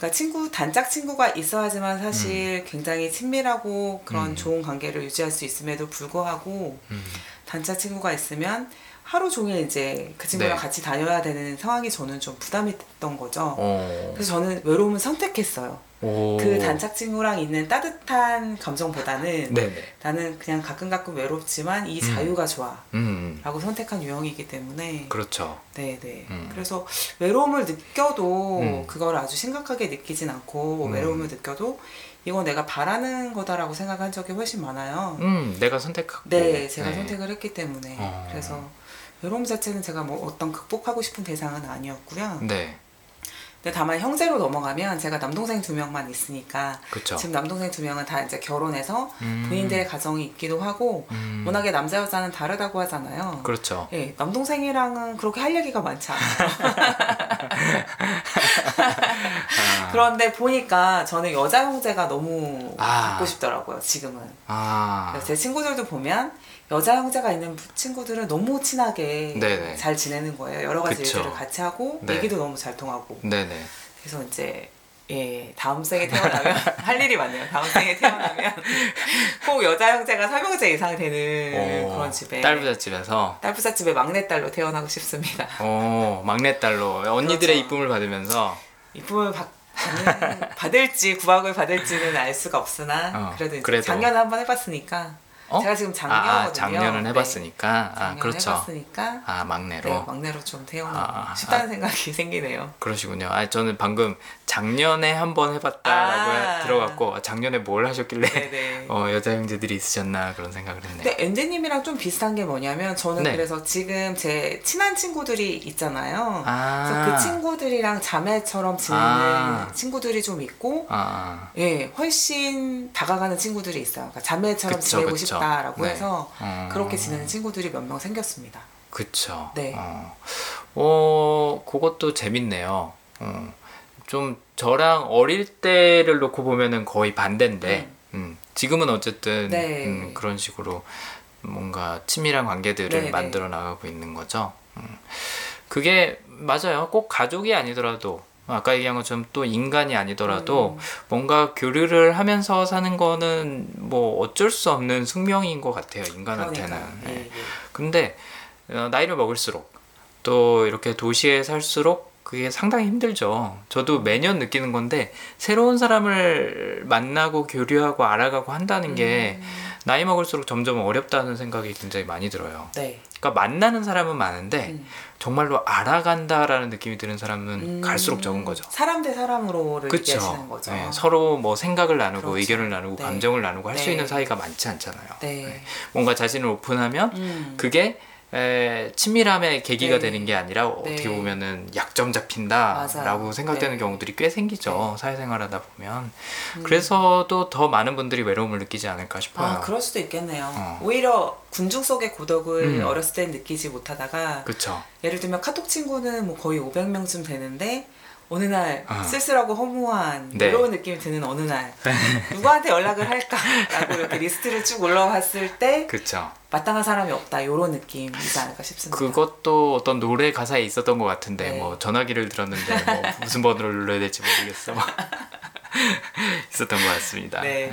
그러니까 친구 단짝 친구가 있어야지만 사실 굉장히 친밀하고 그런 음. 좋은 관계를 유지할 수 있음에도 불구하고 음, 단짝 친구가 있으면 하루 종일 이제 그 친구랑 네. 같이 다녀야 되는 상황이 저는 좀 부담이 됐던 거죠. 어, 그래서 저는 외로움을 선택했어요. 오. 그 단짝 친구랑 있는 따뜻한 감정보다는 네네. 나는 그냥 가끔 가끔 외롭지만 이 음. 자유가 좋아. 음, 라고 선택한 유형이기 때문에 그렇죠. 네네 음. 그래서 외로움을 느껴도 음. 그걸 아주 심각하게 느끼진 않고 음. 외로움을 느껴도 이건 내가 바라는 거다라고 생각한 적이 훨씬 많아요 음, 내가 선택하고. 네 제가 네. 선택을 했기 때문에 어. 그래서 외로움 자체는 제가 뭐 어떤 극복하고 싶은 대상은 아니었고요 네, 근데 다만 형제로 넘어가면 제가 남동생 두 명만 있으니까 그렇죠. 지금 남동생 두 명은 다 이제 결혼해서 음. 본인들의 가정이 있기도 하고 음, 워낙에 남자 여자는 다르다고 하잖아요 그렇죠. 예, 남동생이랑은 그렇게 할 얘기가 많지 않아요. 아, 그런데 보니까 저는 여자 형제가 너무 아. 갖고 싶더라고요, 지금은. 아, 제 친구들도 보면 여자 형제가 있는 친구들은 너무 친하게 네네. 잘 지내는 거예요. 여러 가지 그쵸. 일들을 같이 하고 네. 얘기도 너무 잘 통하고. 네네. 그래서 이제 예, 다음 생에 태어나면 할 일이 많네요. 다음 생에 태어나면 꼭 여자 형제가 삼형제 이상 되는 어, 그런 집에 딸부자 집에서 딸부자 집의 막내 딸로 태어나고 싶습니다. 어, 막내딸로 언니들의 그렇죠. 이쁨을 받으면서 이쁨을 받, 받는, 받을지 구박을 받을지는 알 수가 없으나 어, 그래도, 이제 그래도. 작년에 한번 해봤으니까 어? 제가 지금 작년이거든요. 아, 아, 작년은 해봤으니까 아 작년 그렇죠. 해봤으니까 아 막내로 네, 막내로 좀 태어나고 아, 싶다는 생각이 생기네요. 그러시군요. 아 저는 방금 작년에 한번 해봤다라고 아. 해- 들어갔고 작년에 뭘 하셨길래 네네. 어 여자 형제들이 있으셨나 그런 생각을 했네요. 근데 엔제님이랑 좀 비슷한 게 뭐냐면 저는 네. 그래서 지금 제 친한 친구들이 있잖아요. 아. 그래서 그 친구들이랑 자매처럼 지내는 아. 친구들이 좀 있고 아, 예, 훨씬 다가가는 친구들이 있어요. 그러니까 자매처럼 그쵸, 지내고 그쵸. 싶 다라고 네. 해서 어. 그렇게 지내는 친구들이 몇 명 생겼습니다. 그쵸. 네. 어, 어 그것도 재밌네요. 어, 좀 저랑 어릴 때를 놓고 보면은 거의 반대인데, 음, 지금은 어쨌든 네. 음, 그런 식으로 뭔가 친밀한 관계들을 네, 네. 만들어 나가고 있는 거죠. 음. 그게 맞아요. 꼭 가족이 아니더라도 아까 얘기한 것처럼 또 인간이 아니더라도 음. 뭔가 교류를 하면서 사는 거는 뭐 어쩔 수 없는 숙명인 것 같아요 인간한테는. 그러니까 예. 예, 예. 근데 어, 나이를 먹을수록 또 이렇게 도시에 살수록 그게 상당히 힘들죠. 저도 매년 느끼는 건데 새로운 사람을 만나고 교류하고 알아가고 한다는 게 음. 나이 먹을수록 점점 어렵다는 생각이 굉장히 많이 들어요. 네. 그러니까 만나는 사람은 많은데 음. 정말로 알아간다라는 느낌이 드는 사람은 음. 갈수록 적은 거죠. 사람 대 사람으로를 그렇죠. 얘기하시는 거죠. 네, 서로 뭐 생각을 나누고 그렇죠. 의견을 나누고 네. 감정을 나누고 할수 네. 있는 사이가 많지 않잖아요. 네. 네. 뭔가 자신을 오픈하면 음. 그게 에, 친밀함의 계기가 네. 되는 게 아니라 어떻게 네. 보면은 약점 잡힌다라고 맞아요. 생각되는 네. 경우들이 꽤 생기죠 사회생활하다 보면 음. 그래서도 더 많은 분들이 외로움을 느끼지 않을까 싶어요. 아, 그럴 수도 있겠네요. 어. 오히려 군중 속의 고독을 음. 어렸을 때 느끼지 못하다가 그렇죠. 예를 들면 카톡 친구는 뭐 거의 500명쯤 되는데 어느 날 어. 쓸쓸하고 허무한 네. 외로운 느낌이 드는 어느 날 누구한테 연락을 할까라고 이렇게 리스트를 쭉 올라왔을 때 그렇죠. 마땅한 사람이 없다 이런 느낌이지 않을까 싶습니다. 그것도 어떤 노래 가사에 있었던 것 같은데 네. 뭐 전화기를 들었는데 뭐 무슨 번호를 눌러야 될지 모르겠어 막 있었던 것 같습니다. 네.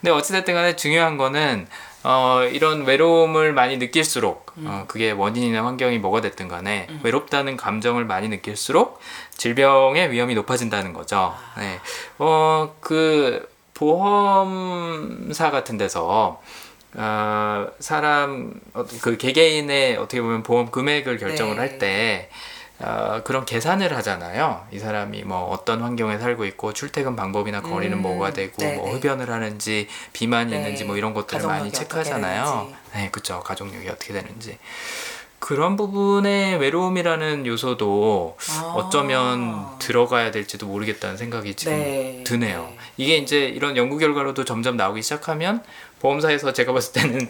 근데 어찌됐든 간에 중요한 거는 어, 이런 외로움을 많이 느낄수록 음. 어, 그게 원인이나 환경이 뭐가 됐든 간에 외롭다는 감정을 많이 느낄수록 질병의 위험이 높아진다는 거죠. 아. 네. 어, 그 보험사 같은 데서 어, 사람 어, 그 개개인의 어떻게 보면 보험 금액을 결정을 네. 할때 어, 그런 계산을 하잖아요. 이 사람이 뭐 어떤 환경에 살고 있고 출퇴근 방법이나 거리는 음, 뭐가 되고 네, 뭐 네. 흡연을 하는지 비만이 네. 있는지 뭐 이런 것들을 많이 체크하잖아요. 네, 그렇죠. 가족력이 어떻게 되는지. 그런 부분의 외로움이라는 요소도 아. 어쩌면 들어가야 될지도 모르겠다는 생각이 지금 네. 드네요. 네. 이게 이제 이런 연구 결과로도 점점 나오기 시작하면 보험사에서 제가 봤을 때는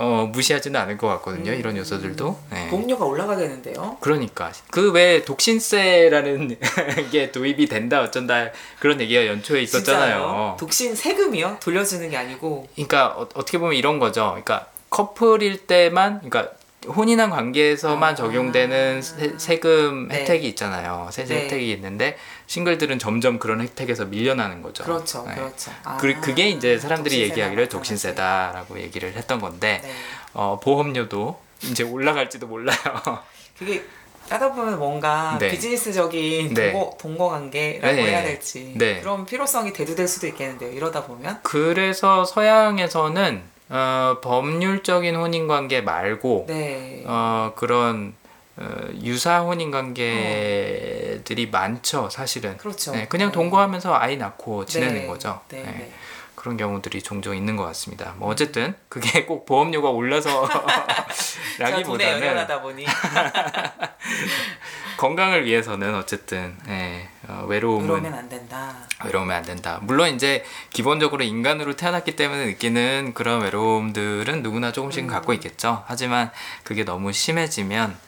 어, 무시하지는 않을 것 같거든요. 이런 요소들도. 네. 보험료가 올라가겠는데요? 그러니까 그 왜 독신세라는 게 도입이 된다 어쩐다 그런 얘기가 연초에 있었잖아요. 진짜요? 독신 세금이요? 돌려주는 게 아니고 그러니까 어, 떻게 보면 이런 거죠. 그러니까 커플일 때만 그러니까 혼인한 관계에서만 아. 적용되는 세, 금 네. 혜택이 있잖아요. 세제 네. 혜택이 있는데 싱글들은 점점 그런 혜택에서 밀려나는 거죠. 그렇죠, 네. 그렇죠. 아, 그, 그게 이제 사람들이 얘기하기를. 독신세다라고 얘기를 했던 건데 네. 어, 보험료도 이제 올라갈지도 몰라요. 그게 하다 보면 뭔가 네. 비즈니스적인 네. 동거, 동거 관계라고 네. 해야 될지 네. 그런 필요성이 대두될 수도 있겠는데요. 이러다 보면 그래서 서양에서는 어, 법률적인 혼인 관계 말고 네. 어, 그런 어, 유사 혼인 관계들이 많죠, 사실은. 그렇죠. 네, 그냥 네. 동거하면서 아이 낳고 지내는 네. 거죠. 네. 네, 네. 그런 경우들이 종종 있는 것 같습니다. 뭐 어쨌든 그게 꼭 보험료가 올라서 라기보다는 건강을 위해서는 어쨌든 예, 어, 외로움은 그러면 안 된다. 외로우면 안 된다. 물론 이제 기본적으로 인간으로 태어났기 때문에 느끼는 그런 외로움들은 누구나 조금씩은 음. 갖고 있겠죠. 하지만 그게 너무 심해지면 예,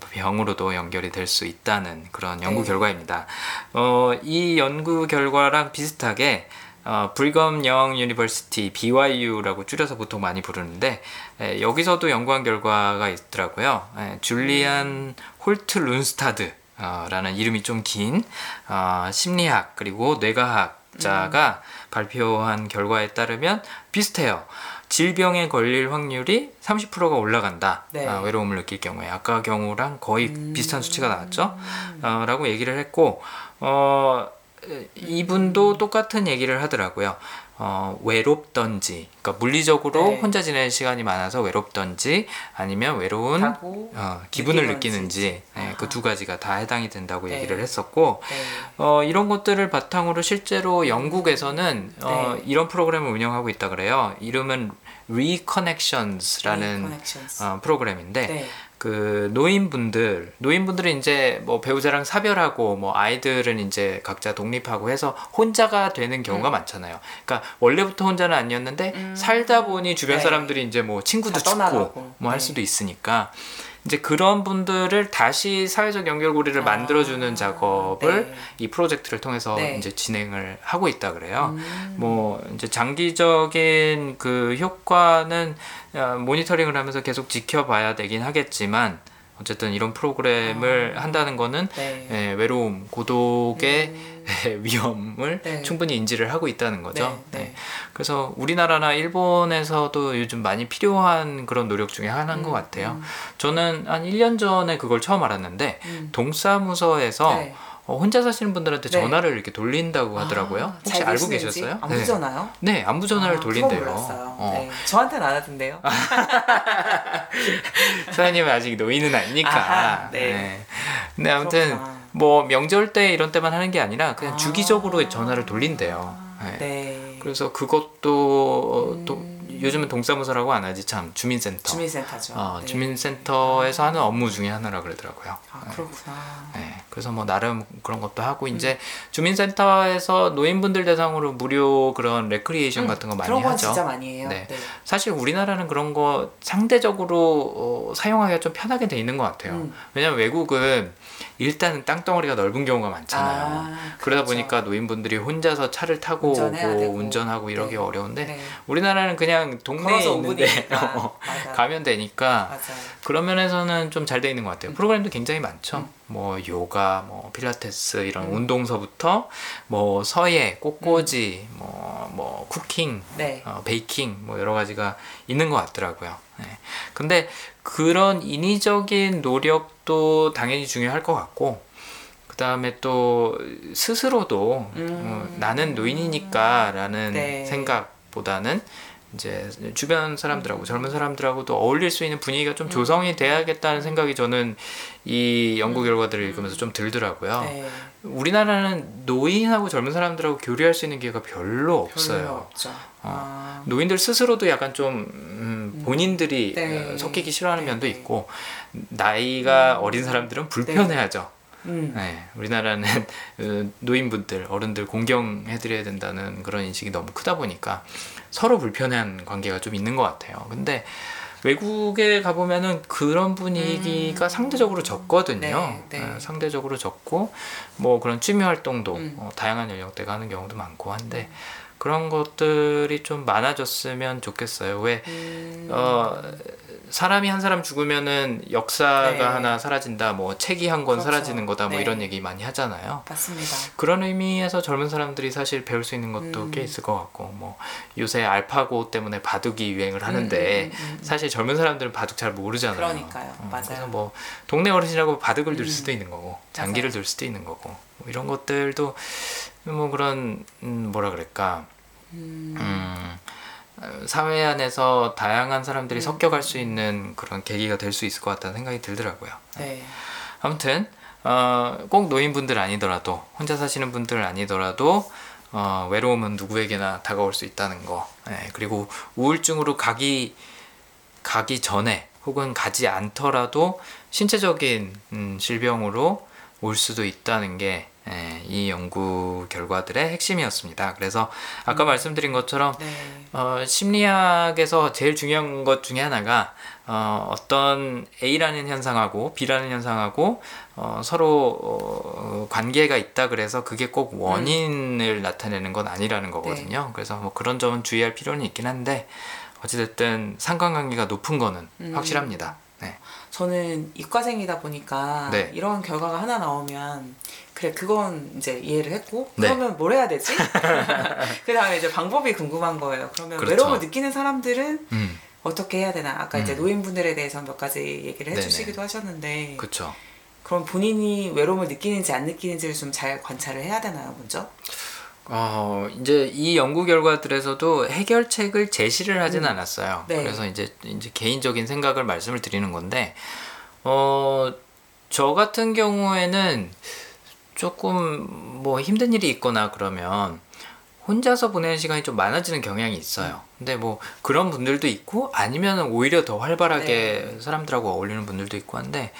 병으로도 연결이 될 수 있다는 그런 연구 네. 결과입니다. 어, 이 연구 결과랑 비슷하게 어, Brigham Young University BYU라고 줄여서 보통 많이 부르는데 예, 여기서도 연구한 결과가 있더라고요. 예, 줄리안 홀트 룬스타드 어, 라는 이름이 좀긴 어, 심리학 그리고 뇌과학자가 발표한 결과에 따르면 비슷해요. 질병에 걸릴 확률이 30%가 올라간다. 네. 아, 외로움을 느낄 경우에 아까 경우랑 거의 음. 비슷한 수치가 나왔죠. 어, 라고 얘기를 했고 어, 이분도 똑같은 얘기를 하더라고요. 어, 외롭던지, 그러니까 물리적으로 네. 혼자 지내는 시간이 많아서 외롭던지 아니면 외로운 어, 기분을 느끼는지. 느끼는지 그두 가지가 다 해당이 된다고 네. 얘기를 했었고 네. 어, 이런 것들을 바탕으로 실제로 영국에서는 어, 네. 이런 프로그램을 운영하고 있다 그래요. 이름은 Connections. 어, 프로그램인데 네. 그 노인분들 노인분들은 이제 뭐 배우자랑 사별하고 뭐 아이들은 이제 각자 독립하고 해서 혼자가 되는 경우가 많잖아요. 그러니까 원래부터 혼자는 아니었는데 살다 보니 주변 네. 사람들이 이제 뭐 친구도 다 죽고 떠나가고. 뭐할 네. 수도 있으니까 이제 그런 분들을 다시 사회적 연결고리를 아, 만들어주는 작업을 네. 이 프로젝트를 통해서 네. 이제 진행을 하고 있다 그래요. 음. 뭐 이제 장기적인 그 효과는 어, 모니터링을 하면서 계속 지켜봐야 되긴 하겠지만 어쨌든 이런 프로그램을 아. 한다는 거는 네. 예, 외로움, 고독의 음. 위험을 네. 충분히 인지를 하고 있다는 거죠. 네, 네. 네. 그래서 우리나라나 일본에서도 요즘 많이 필요한 그런 노력 중에 하나인 것 같아요. 저는 한 1년 전에 그걸 처음 알았는데 음. 동사무소에서 네. 어, 혼자 사시는 분들한테 네. 전화를 이렇게 돌린다고 하더라고요. 아, 혹시 잘 알고? 계셨어요? 안부 전화요? 네. 네, 안부 전화를 아, 돌린대요. 몰랐어요. 어. 네. 저한테는 안 하던데요. 사장님은 아직 노인은 아니니까. 아하, 네. 근데 아무튼 그렇구나. 뭐 명절 때 이런 때만 하는 게 아니라 그냥 아. 주기적으로 전화를 돌린대요. 네. 네. 그래서 그것도 또 요즘은 동사무소라고 안 하지 참 주민센터. 주민센터죠. 어, 네. 주민센터에서 하는 업무 중에 하나라 그러더라고요. 아 그렇구나. 네, 그래서 뭐 나름 그런 것도 하고 이제 주민센터에서 노인분들 대상으로 무료 그런 레크리에이션 음, 같은 거 많이 그런 건 하죠. 진짜 많이 해요. 네. 네. 사실 우리나라는 그런 거 상대적으로 어, 사용하기가 좀 편하게 돼 있는 것 같아요. 음. 왜냐면 외국은 일단은 땅덩어리가 넓은 경우가 많잖아요. 아, 그러다 그렇죠. 보니까 노인분들이 혼자서 차를 타고 오고 되고. 운전하고 이러기 네. 어려운데 네. 우리나라는 그냥 동네에 걸어서 있는데 5분이니까. 어. 가면 되니까 맞아요. 그런 면에서는 좀 잘 돼 있는 것 같아요. 프로그램도 굉장히 많죠. 음. 뭐 요가, 뭐 필라테스 이런 운동서부터 뭐 서예, 꽃꽂이, 뭐, 뭐 쿠킹, 네. 어, 베이킹 뭐 여러 가지가 있는 것 같더라고요. 네. 근데 그런 인위적인 노력도 당연히 중요할 것 같고 그 다음에 또 스스로도 음. 어, 나는 노인이니까라는 네. 생각보다는 이제 주변 사람들하고 젊은 사람들하고도 어울릴 수 있는 분위기가 좀 조성이 돼야겠다는 생각이 저는 이 연구 결과들을 읽으면서 좀 들더라고요. 네. 우리나라는 노인하고 젊은 사람들하고 교류할 수 있는 기회가 별로 별로 없어요. 없죠. 어. 아, 노인들 스스로도 약간 좀 음, 본인들이 네. 어, 섞이기 싫어하는 네, 면도 네. 있고 나이가 어린 사람들은 불편해하죠. 음. 네, 우리나라는 어, 노인분들, 어른들 공경해드려야 된다는 그런 인식이 너무 크다 보니까 서로 불편한 관계가 좀 있는 것 같아요. 근데 외국에 가보면은 그런 분위기가 상대적으로 적거든요. 네, 네. 어, 상대적으로 적고 뭐 그런 취미 활동도 음. 어, 다양한 연령대가 하는 경우도 많고 한데 그런 것들이 좀 많아졌으면 좋겠어요. 왜 음. 어, 사람이 한 사람 죽으면은 역사가 네. 하나 사라진다, 뭐 책이 한권 그렇죠. 사라지는 거다, 뭐 네. 이런 얘기 많이 하잖아요. 맞습니다. 그런 의미에서 젊은 사람들이 사실 배울 수 있는 것도 음. 꽤 있을 것 같고, 뭐 요새 알파고 때문에 바둑이 유행을 하는데 음, 음, 음, 음. 사실 젊은 사람들은 바둑 잘 모르잖아요. 그러니까요. 어, 맞아요. 그래서 뭐 동네 어르신이라고 바둑을 둘 음. 수도 있는 거고, 장기를 둘 수도 있는 거고, 뭐 이런 것들도 뭐 그런 음, 뭐라 그럴까. 음. 음, 어, 사회 안에서 다양한 사람들이 섞여갈 수 있는 그런 계기가 될 수 있을 것 같다는 생각이 들더라고요. 네. 아무튼 어, 꼭 노인분들 아니더라도 혼자 사시는 분들 아니더라도 어, 외로움은 누구에게나 다가올 수 있다는 거. 예, 그리고 우울증으로 가기 가기 전에 혹은 가지 않더라도 신체적인 음, 질병으로 올 수도 있다는 게 예, 이 연구 결과들의 핵심이었습니다. 그래서 아까 말씀드린 것처럼 네. 어, 심리학에서 제일 중요한 것 중에 하나가 어, 어떤 A라는 현상하고 B라는 현상하고 어, 서로 어, 관계가 있다 그래서 그게 꼭 원인을 나타내는 건 아니라는 거거든요. 그래서 뭐 그런 점은 주의할 필요는 있긴 한데 어찌됐든 상관관계가 높은 거는 음. 확실합니다. 네. 저는 이과생이다 보니까 네. 이런 결과가 하나 나오면 그래 그건 이제 이해를 했고 네. 그러면 뭘 해야 되지? 그 다음에 이제 방법이 궁금한 거예요. 그러면 그렇죠. 외로움을 느끼는 사람들은 음, 어떻게 해야 되나? 아까 이제 음. 노인분들에 대해서 몇 가지 얘기를 네네. 해주시기도 하셨는데 그렇죠. 그럼 본인이 외로움을 느끼는지 안 느끼는지를 좀 잘 관찰을 해야 되나요, 먼저? 어, 이제 이 연구 결과들에서도 해결책을 제시를 하진 음. 않았어요. 네. 그래서 이제 이제 개인적인 생각을 말씀을 드리는 건데 어, 저 같은 경우에는 조금 뭐 힘든 일이 있거나 그러면 혼자서 보내는 시간이 좀 많아지는 경향이 있어요. 근데 뭐 그런 분들도 있고 아니면 오히려 더 활발하게 네. 사람들하고 어울리는 분들도 있고 한데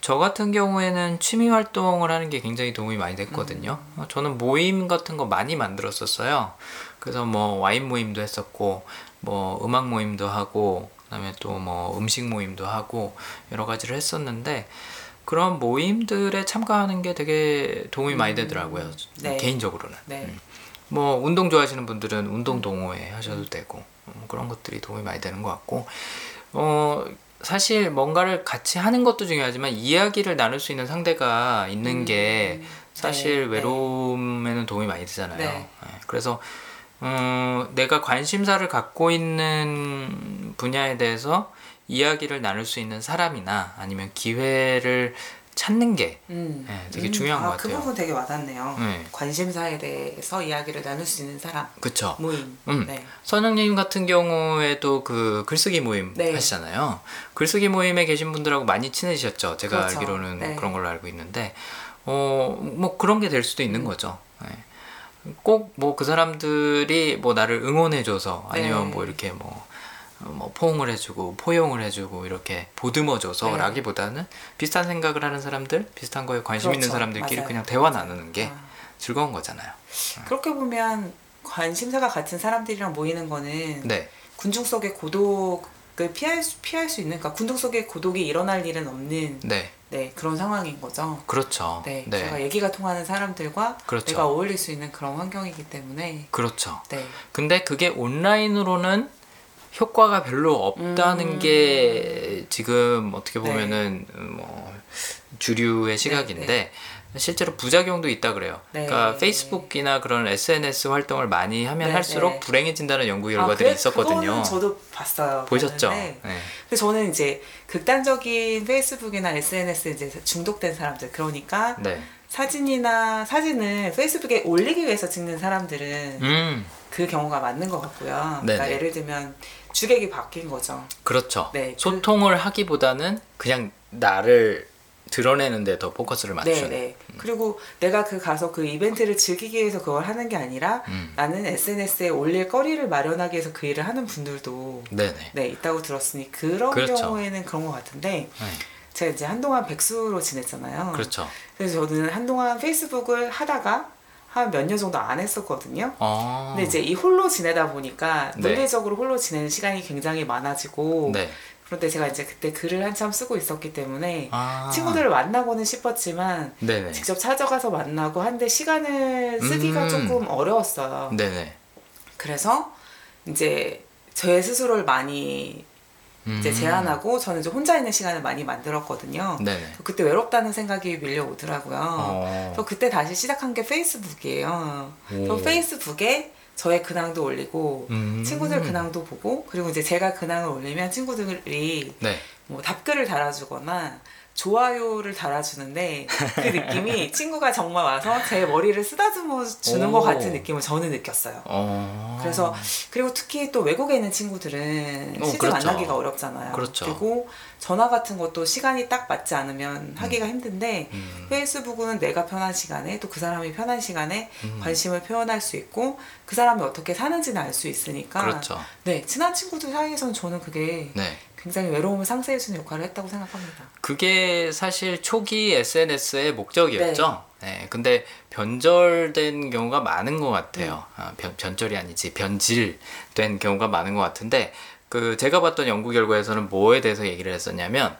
저 같은 경우에는 취미 활동을 하는 게 굉장히 도움이 많이 됐거든요. 어, 저는 모임 같은 거 많이 만들었었어요. 그래서 뭐 와인 모임도 했었고, 뭐 음악 모임도 하고, 그다음에 또 뭐 음식 모임도 하고 여러 가지를 했었는데 그런 모임들에 참가하는 게 되게 도움이 많이 되더라고요. 네. 개인적으로는. 네. 음. 뭐 운동 좋아하시는 분들은 운동 동호회 하셔도 되고 음, 그런 것들이 도움이 많이 되는 것 같고 어 사실 뭔가를 같이 하는 것도 중요하지만 이야기를 나눌 수 있는 상대가 있는 게 사실 네, 네. 외로움에는 도움이 많이 되잖아요. 네. 네, 그래서 어, 내가 관심사를 갖고 있는 분야에 대해서 이야기를 나눌 수 있는 사람이나 아니면 기회를 찾는 게 음. 네, 되게 중요한 아, 것 같아요. 그 부분 되게 와닿네요. 네. 관심사에 대해서 이야기를 나눌 수 있는 사람 그쵸. 모임. 음. 네. 선영님 같은 경우에도 그 글쓰기 모임 네. 하시잖아요. 글쓰기 모임에 계신 분들하고 많이 친해지셨죠. 제가 그렇죠. 알기로는 네. 그런 걸로 알고 있는데, 어, 뭐 그런 게 될 수도 음. 있는 거죠. 꼭 뭐 그 사람들이 뭐 나를 응원해줘서 아니면 네. 뭐 이렇게 뭐, 어, 뭐 포옹을 해주고 포용을 해주고 이렇게 보듬어줘서 네. 라기보다는 비슷한 생각을 하는 사람들, 비슷한 거에 관심 있는 그렇죠. 사람들끼리 맞아요. 그냥 대화 나누는 게 아. 즐거운 거잖아요. 그렇게 보면 관심사가 같은 사람들이랑 모이는 거는 네, 군중 속의 고독을 피할 수, 피할 수 있는, 그러니까 군중 속의 고독이 일어날 일은 없는 네, 네, 그런 상황인 거죠. 그렇죠. 네, 네. 제가 얘기가 통하는 사람들과 그렇죠. 내가 어울릴 수 있는 그런 환경이기 때문에 그렇죠. 네, 근데 그게 온라인으로는 효과가 별로 없다는 음. 게 지금 어떻게 보면은 뭐 주류의 시각인데 네. 실제로 부작용도 있다 그래요. 네. 그러니까 페이스북이나 그런 SNS 활동을 많이 하면 네, 할수록 네. 불행해진다는 연구 아, 결과들이 그래? 있었거든요. 저도 봤어요. 보셨죠? 네. 근데 저는 이제 극단적인 페이스북이나 SNS 이제 중독된 사람들 그러니까 네. 사진이나 사진을 페이스북에 올리기 위해서 찍는 사람들은 음, 그 경우가 맞는 것 같고요. 그러니까. 예를 들면 주객이 바뀐 거죠. 그렇죠. 네, 그- 소통을 하기보다는 그냥 나를 드러내는데 더 포커스를 네, 맞추는. 네. 그리고 내가 그 가서 그 이벤트를 즐기기 위해서 그걸 하는 게 아니라 음. 나는 SNS에 올릴 거리를 마련하기 위해서 그 일을 하는 분들도 네네. 네 있다고 들었으니 그런 그렇죠. 경우에는 그런 것 같은데 네. 제가 이제 한동안 백수로 지냈잖아요. 그렇죠. 그래서 저는 한동안 페이스북을 하다가 한 몇 년 정도 안 했었거든요. 어. 근데 이제 이 홀로 지내다 보니까 네. 물리적으로 홀로 지내는 시간이 굉장히 많아지고 네. 그런데 제가 이제 그때 글을 한참 쓰고 있었기 때문에 아. 친구들을 만나고는 싶었지만 네네. 직접 찾아가서 만나고 한데 시간을 쓰기가 음. 조금 어려웠어요. 네네. 그래서 이제 제 스스로를 많이 이제 음. 제한하고 저는 이제 혼자 있는 시간을 많이 만들었거든요. 네네. 그때 외롭다는 생각이 밀려오더라고요. 어. 그래서 그때 다시 시작한 게 페이스북이에요. 오. 페이스북에 저의 근황도 올리고 음. 친구들 근황도 보고 그리고 이제 제가 근황을 올리면 친구들이 네. 뭐 답글을 달아주거나 좋아요를 달아주는데 그 느낌이 친구가 정말 와서 제 머리를 쓰다듬어 주는 오. 것 같은 느낌을 저는 느꼈어요. 어. 그래서 그리고 특히 또 외국에 있는 친구들은 어, 실제 그렇죠. 만나기가 어렵잖아요. 그렇죠. 리고 전화 같은 것도 시간이 딱 맞지 않으면 하기가 힘든데 음. 페이스북은 내가 편한 시간에 또 그 사람이 편한 시간에 음. 관심을 표현할 수 있고 그 사람이 어떻게 사는지는 알 수 있으니까 그렇죠. 네 친한 친구들 사이에서는 저는 그게 네. 굉장히 외로움을 상쇄해주는 역할을 했다고 생각합니다. 그게 사실 초기 SNS의 목적이었죠. 네. 근데 변절된 경우가 많은 것 같아요. 음. 아, 변, 변절이 아니지 변질된 경우가 많은 것 같은데 그 제가 봤던 연구 결과에서는 뭐에 대해서 얘기를 했었냐면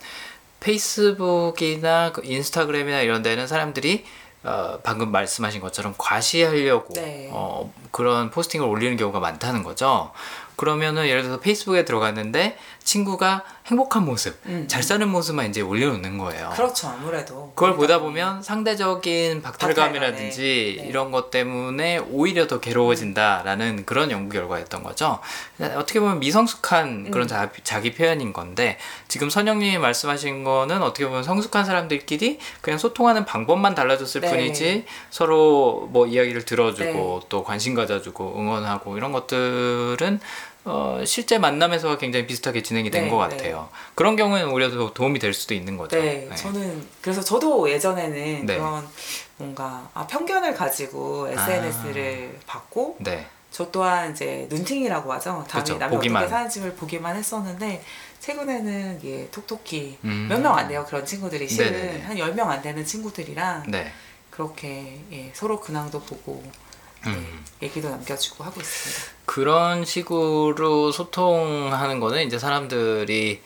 페이스북이나 그 인스타그램이나 이런 데는 사람들이 어, 방금 말씀하신 것처럼 과시하려고 네. 어, 그런 포스팅을 올리는 경우가 많다는 거죠. 그러면은 예를 들어서 페이스북에 들어갔는데 친구가 행복한 모습, 음. 잘 사는 모습만 이제 올려놓는 거예요. 그렇죠 아무래도 그걸 보다 거기다 보면 상대적인 박탈감이라든지 박탈감, 네. 이런 것 때문에 오히려 더 괴로워진다라는 그런 연구 결과였던 거죠. 어떻게 보면 미성숙한 그런 음. 자, 자기 표현인 건데 지금 선영님이 말씀하신 거는 어떻게 보면 성숙한 사람들끼리 그냥 소통하는 방법만 달라졌을 네. 뿐이지 서로 뭐 이야기를 들어주고 네. 또 관심 가져주고 응원하고 이런 것들은 어, 실제 만남에서와 굉장히 비슷하게 진행이 된 네, 것 네. 같아요. 그런 경우에는 오히려 더 도움이 될 수도 있는 거죠. 네, 네. 저는 그래서 저도 예전에는 네. 그런 뭔가 아, 편견을 가지고 SNS를 봤고 네. 저 또한 이제 눈팅이라고 하죠. 그쵸, 남이 보기만. 어떻게 사는지를 보기만 했었는데 최근에는 예 톡톡히 음. 몇명 안 돼요 그런 친구들이 실은 네네네. 한 10명 안 되는 친구들이랑 네. 그렇게 예, 서로 근황도 보고 네, 음. 얘기도 남겨주고 하고 있습니다. 그런 식으로 소통하는 거는 이제 사람들이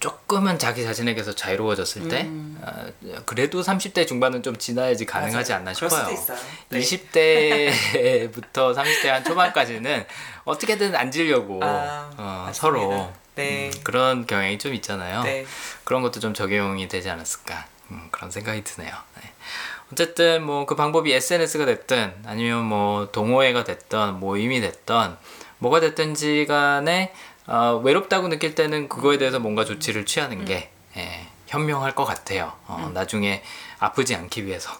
조금은 자기 자신에게서 자유로워졌을 때 음. 어, 그래도 30대 중반은 좀 지나야지 가능하지 맞아요. 않나 싶어요. 네. 20대부터 30대 한 초반까지는 어떻게든 앉으려고 아, 어. 서로 네. 음, 그런 경향이 좀 있잖아요. 네. 그런 것도 좀 적용이 되지 않았을까 음, 그런 생각이 드네요. 네. 어쨌든 뭐 그 방법이 SNS가 됐든 아니면 뭐 동호회가 됐든 모임이 됐든 뭐가 됐든지 간에 어, 외롭다고 느낄 때는 그거에 대해서 뭔가 조치를 취하는 게 예, 현명할 것 같아요. 어, 나중에 아프지 않기 위해서.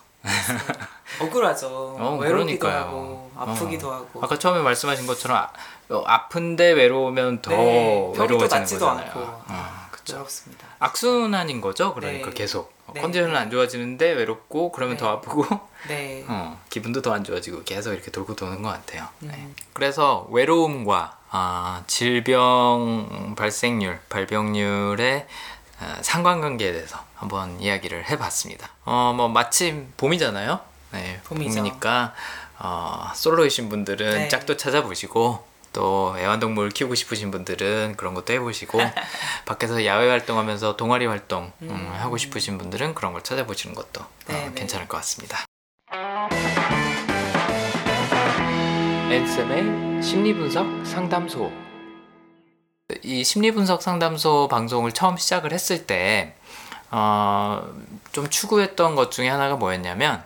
억울하죠. 어, 외롭기도 그러니까요. 하고 아프기도 어. 하고. 아까 처음에 말씀하신 것처럼 아, 어, 아픈데 외로우면 더 네, 외로워지는 거잖아요. 않고. 어, 그쵸. 외롭습니다. 악순환인 거죠. 그러니까 네. 계속 어, 네. 컨디션은 안 좋아지는데 외롭고 그러면 네. 더 아프고 네. 어, 기분도 더 안 좋아지고 계속 이렇게 돌고 도는 것 같아요. 네. 음. 그래서 외로움과 아, 질병 발생률, 발병률의 아, 상관관계에 대해서 한번 이야기를 해봤습니다. 어, 뭐 마침 봄이잖아요. 네, 봄이죠. 봄이니까 어, 솔로이신 분들은 네. 짝도 찾아보시고 또 애완동물 키우고 싶으신 분들은 그런 것도 해보시고 밖에서 야외 활동하면서 동아리 활동 음, 음. 하고 싶으신 분들은 그런 걸 찾아보시는 것도 어, 네, 네. 괜찮을 것 같습니다. 앤쌤의 심리분석 상담소 이 심리분석 상담소 방송을 처음 시작을 했을 때 어, 좀 추구했던 것 중에 하나가 뭐였냐면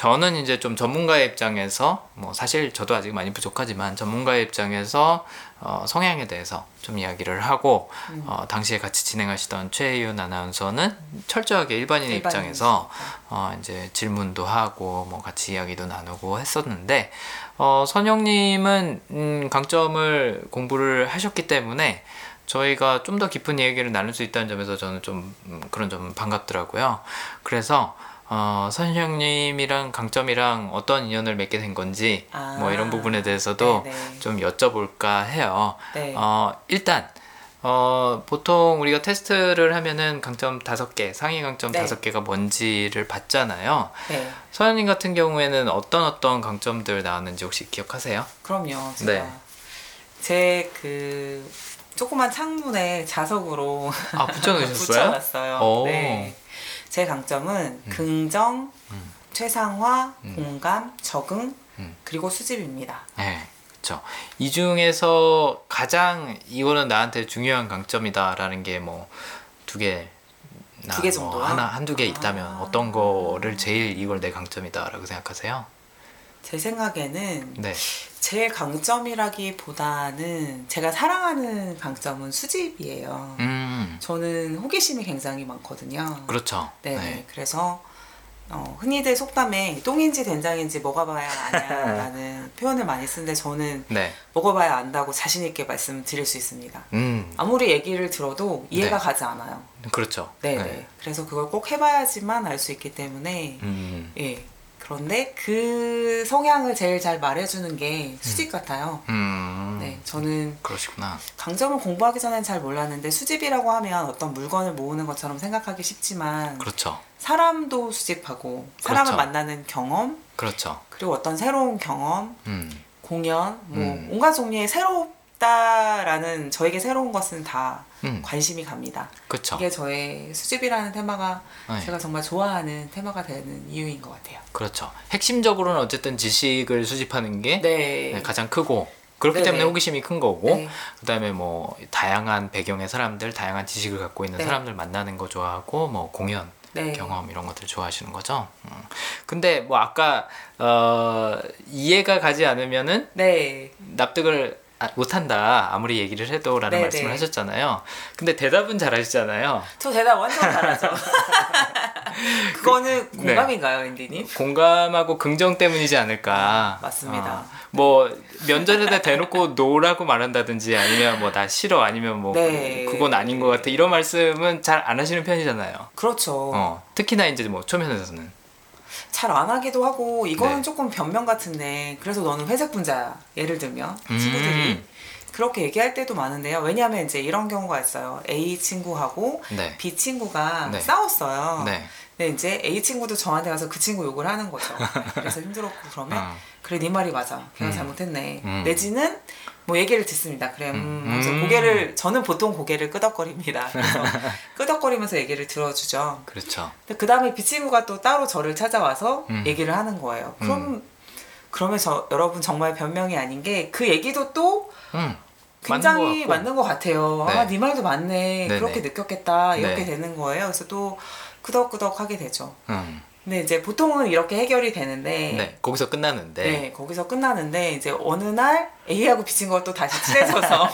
저는 이제 좀 전문가의 입장에서 뭐 사실 저도 아직 많이 부족하지만 전문가의 입장에서 어, 성향에 대해서 좀 이야기를 하고 음. 어, 당시에 같이 진행하시던 최혜윤 아나운서는 철저하게 일반인의 일반인. 입장에서 어, 이제 질문도 하고 뭐 같이 이야기도 나누고 했었는데 어, 선영님은 음, 강점을 공부를 하셨기 때문에 저희가 좀 더 깊은 얘기를 나눌 수 있다는 점에서 저는 좀 음, 그런 점 반갑더라고요. 그래서 어, 선영님이랑 강점이랑 어떤 인연을 맺게 된 건지 아. 뭐 이런 부분에 대해서도 네, 네. 좀 여쭤볼까 해요. 네. 어, 일단 어, 보통 우리가 테스트를 하면은 강점 다섯 개, 상위 강점 네. 다섯 개가 뭔지를 봤잖아요. 네. 서현님 같은 경우에는 어떤 어떤 강점들 나왔는지 혹시 기억하세요? 그럼요. 제가 네. 제그 조그만 창문에 자석으로 아 붙여놓으셨어요? 붙여놨어요. 오. 네. 제 강점은 긍정, 음. 최상화, 음. 공감, 적응, 음. 그리고 수집입니다. 네, 그렇죠. 이 중에서 가장 이거는 나한테 중요한 강점이다라는 게 뭐 두 개, 나 두개 뭐 정도요? 하나 한두 개 있다면 아. 어떤 거를 제일 이걸 내 강점이다라고 생각하세요? 제 생각에는 네, 제 강점이라기보다는 제가 사랑하는 강점은 수집이에요. 음, 저는 호기심이 굉장히 많거든요. 그렇죠. 네, 네, 그래서 어, 흔히들 속담에 똥인지 된장인지 먹어봐야 아냐라는 표현을 많이 쓰는데 저는 네, 먹어봐야 안다고 자신 있게 말씀드릴 수 있습니다. 음, 아무리 얘기를 들어도 이해가 네. 가지 않아요. 그렇죠. 네, 네. 그래서 그걸 꼭 해봐야지만 알 수 있기 때문에 음, 예. 그런데 그 성향을 제일 잘 말해주는 게 수집 같아요. 음, 네, 저는 그러시구나. 강점을 공부하기 전엔 잘 몰랐는데 수집이라고 하면 어떤 물건을 모으는 것처럼 생각하기 쉽지만 그렇죠, 사람도 수집하고 사람을 그렇죠. 만나는 경험 그렇죠. 그리고 어떤 새로운 경험 음, 공연 뭐 음. 온갖 종류의 새 롭다라는 저에게 새로운 것은 다 음, 관심이 갑니다. 그렇죠. 이게 저의 수집이라는 테마가 네. 제가 정말 좋아하는 테마가 되는 이유인 것 같아요. 그렇죠. 핵심적으로는 어쨌든 지식을 수집하는 게 네. 네, 가장 크고 그렇기 네네. 때문에 호기심이 큰 거고 네. 그다음에 뭐 다양한 배경의 사람들, 다양한 지식을 갖고 있는 네. 사람들 만나는 거 좋아하고 뭐 공연 네. 경험 이런 것들 좋아하시는 거죠. 음. 근데 뭐 아까 어, 이해가 가지 않으면은 네. 납득을 아- 못한다 아무리 얘기를 해도라는 네네. 말씀을 하셨잖아요. 근데 대답은 잘하시잖아요. 저 대답 완전 잘하죠. 그거는 네. 공감인가요, 인디님? 공감하고 긍정 때문이지 않을까. 맞습니다. 어, 뭐 면전에다 대놓고 노라고 말한다든지 아니면 뭐 나 싫어 아니면 뭐 네. 그- 그건 아닌 것 같아 이런 말씀은 잘 안 하시는 편이잖아요. 그렇죠. 어, 특히나 이제 뭐 초면에서는 잘 안 하기도 하고 이거는 네. 조금 변명 같은데 그래서 너는 회색 분자야. 예를 들면 친구들이 음. 그렇게 얘기할 때도 많은데요. 왜냐하면 이제 이런 경우가 있어요. A 친구하고 네. B 친구가 네. 싸웠어요. 네. 근데 이제 A 친구도 저한테 가서 그 친구 욕을 하는 거죠. 그래서 힘들었고 그러면 어. 그래 네 말이 맞아. 걔가 음. 잘못했네. 음. 내지는 뭐 얘기를 듣습니다. 그래 음, 음. 하면서 음. 고개를 저는 보통 고개를 끄덕거립니다. 그래서 끄덕거리면서 얘기를 들어주죠. 그렇죠. 그 다음에 비 친구가 또 따로 저를 찾아와서 음. 얘기를 하는 거예요. 그럼 그러면 저 여러분 정말 변명이 아닌 게 그 얘기도 또 음. 굉장히 맞는 것. 맞는 것 같아요. 네. 아, 네 말도 맞네. 네네. 그렇게 느꼈겠다. 이렇게 네. 되는 거예요. 그래서 또 끄덕끄덕 하게 되죠. 음. 근데 이제 보통은 이렇게 해결이 되는데 네. 거기서 끝나는데. 네, 거기서 끝나는데 이제 어느 날 A하고 B친 것도 다시 친해져서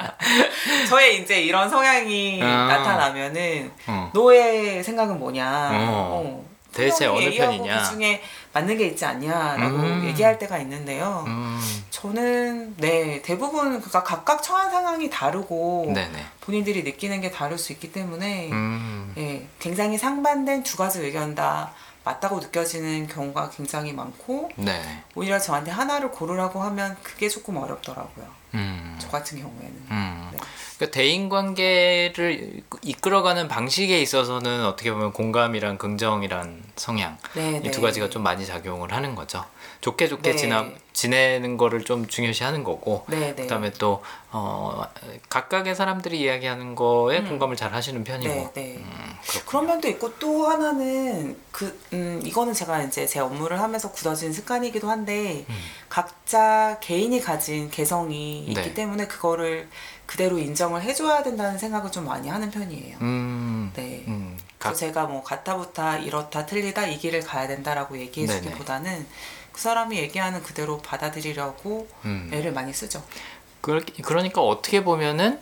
저의 이제 이런 성향이 아. 나타나면은 어. 너의 생각은 뭐냐? 어. 어. 대체 어느 편이냐? B 중에 맞는 게 있지 않냐라고 음. 얘기할 때가 있는데요. 음. 저는 네 대부분 그러니까 각각 처한 상황이 다르고 네네. 본인들이 느끼는 게 다를 수 있기 때문에 음. 예, 굉장히 상반된 두 가지 의견 다 맞다고 느껴지는 경우가 굉장히 많고 네. 오히려 저한테 하나를 고르라고 하면 그게 조금 어렵더라고요. 음. 저 같은 경우에는. 음. 네. 그러니까 대인 관계를 이끌어가는 방식에 있어서는 어떻게 보면 공감이랑 긍정이란 성향 네, 이두 네. 가지가 좀 많이 작용을 하는 거죠. 좋게 좋게 네. 지나 지내는 거를 좀 중요시하는 거고 네, 네. 그다음에 또 어, 각각의 사람들이 이야기하는 거에 음. 공감을 잘 하시는 편이고 네, 네. 음. 그런 면도 있고 또 하나는 그 음, 이거는 제가 이제 제 업무를 하면서 굳어진 습관이기도 한데 음. 각자 개인이 가진 개성이 있기 네. 때문에 그거를 그대로 인정을 해줘야 된다는 생각을 좀 많이 하는 편이에요. 음, 네. 음, 그래서 각, 제가 뭐 같다부타 이렇다 틀리다 이 길을 가야 된다라고. 얘기해주기보다는 그 사람이 얘기하는 그대로 받아들이려고 음. 애를 많이 쓰죠. 그, 그러니까 어떻게 보면은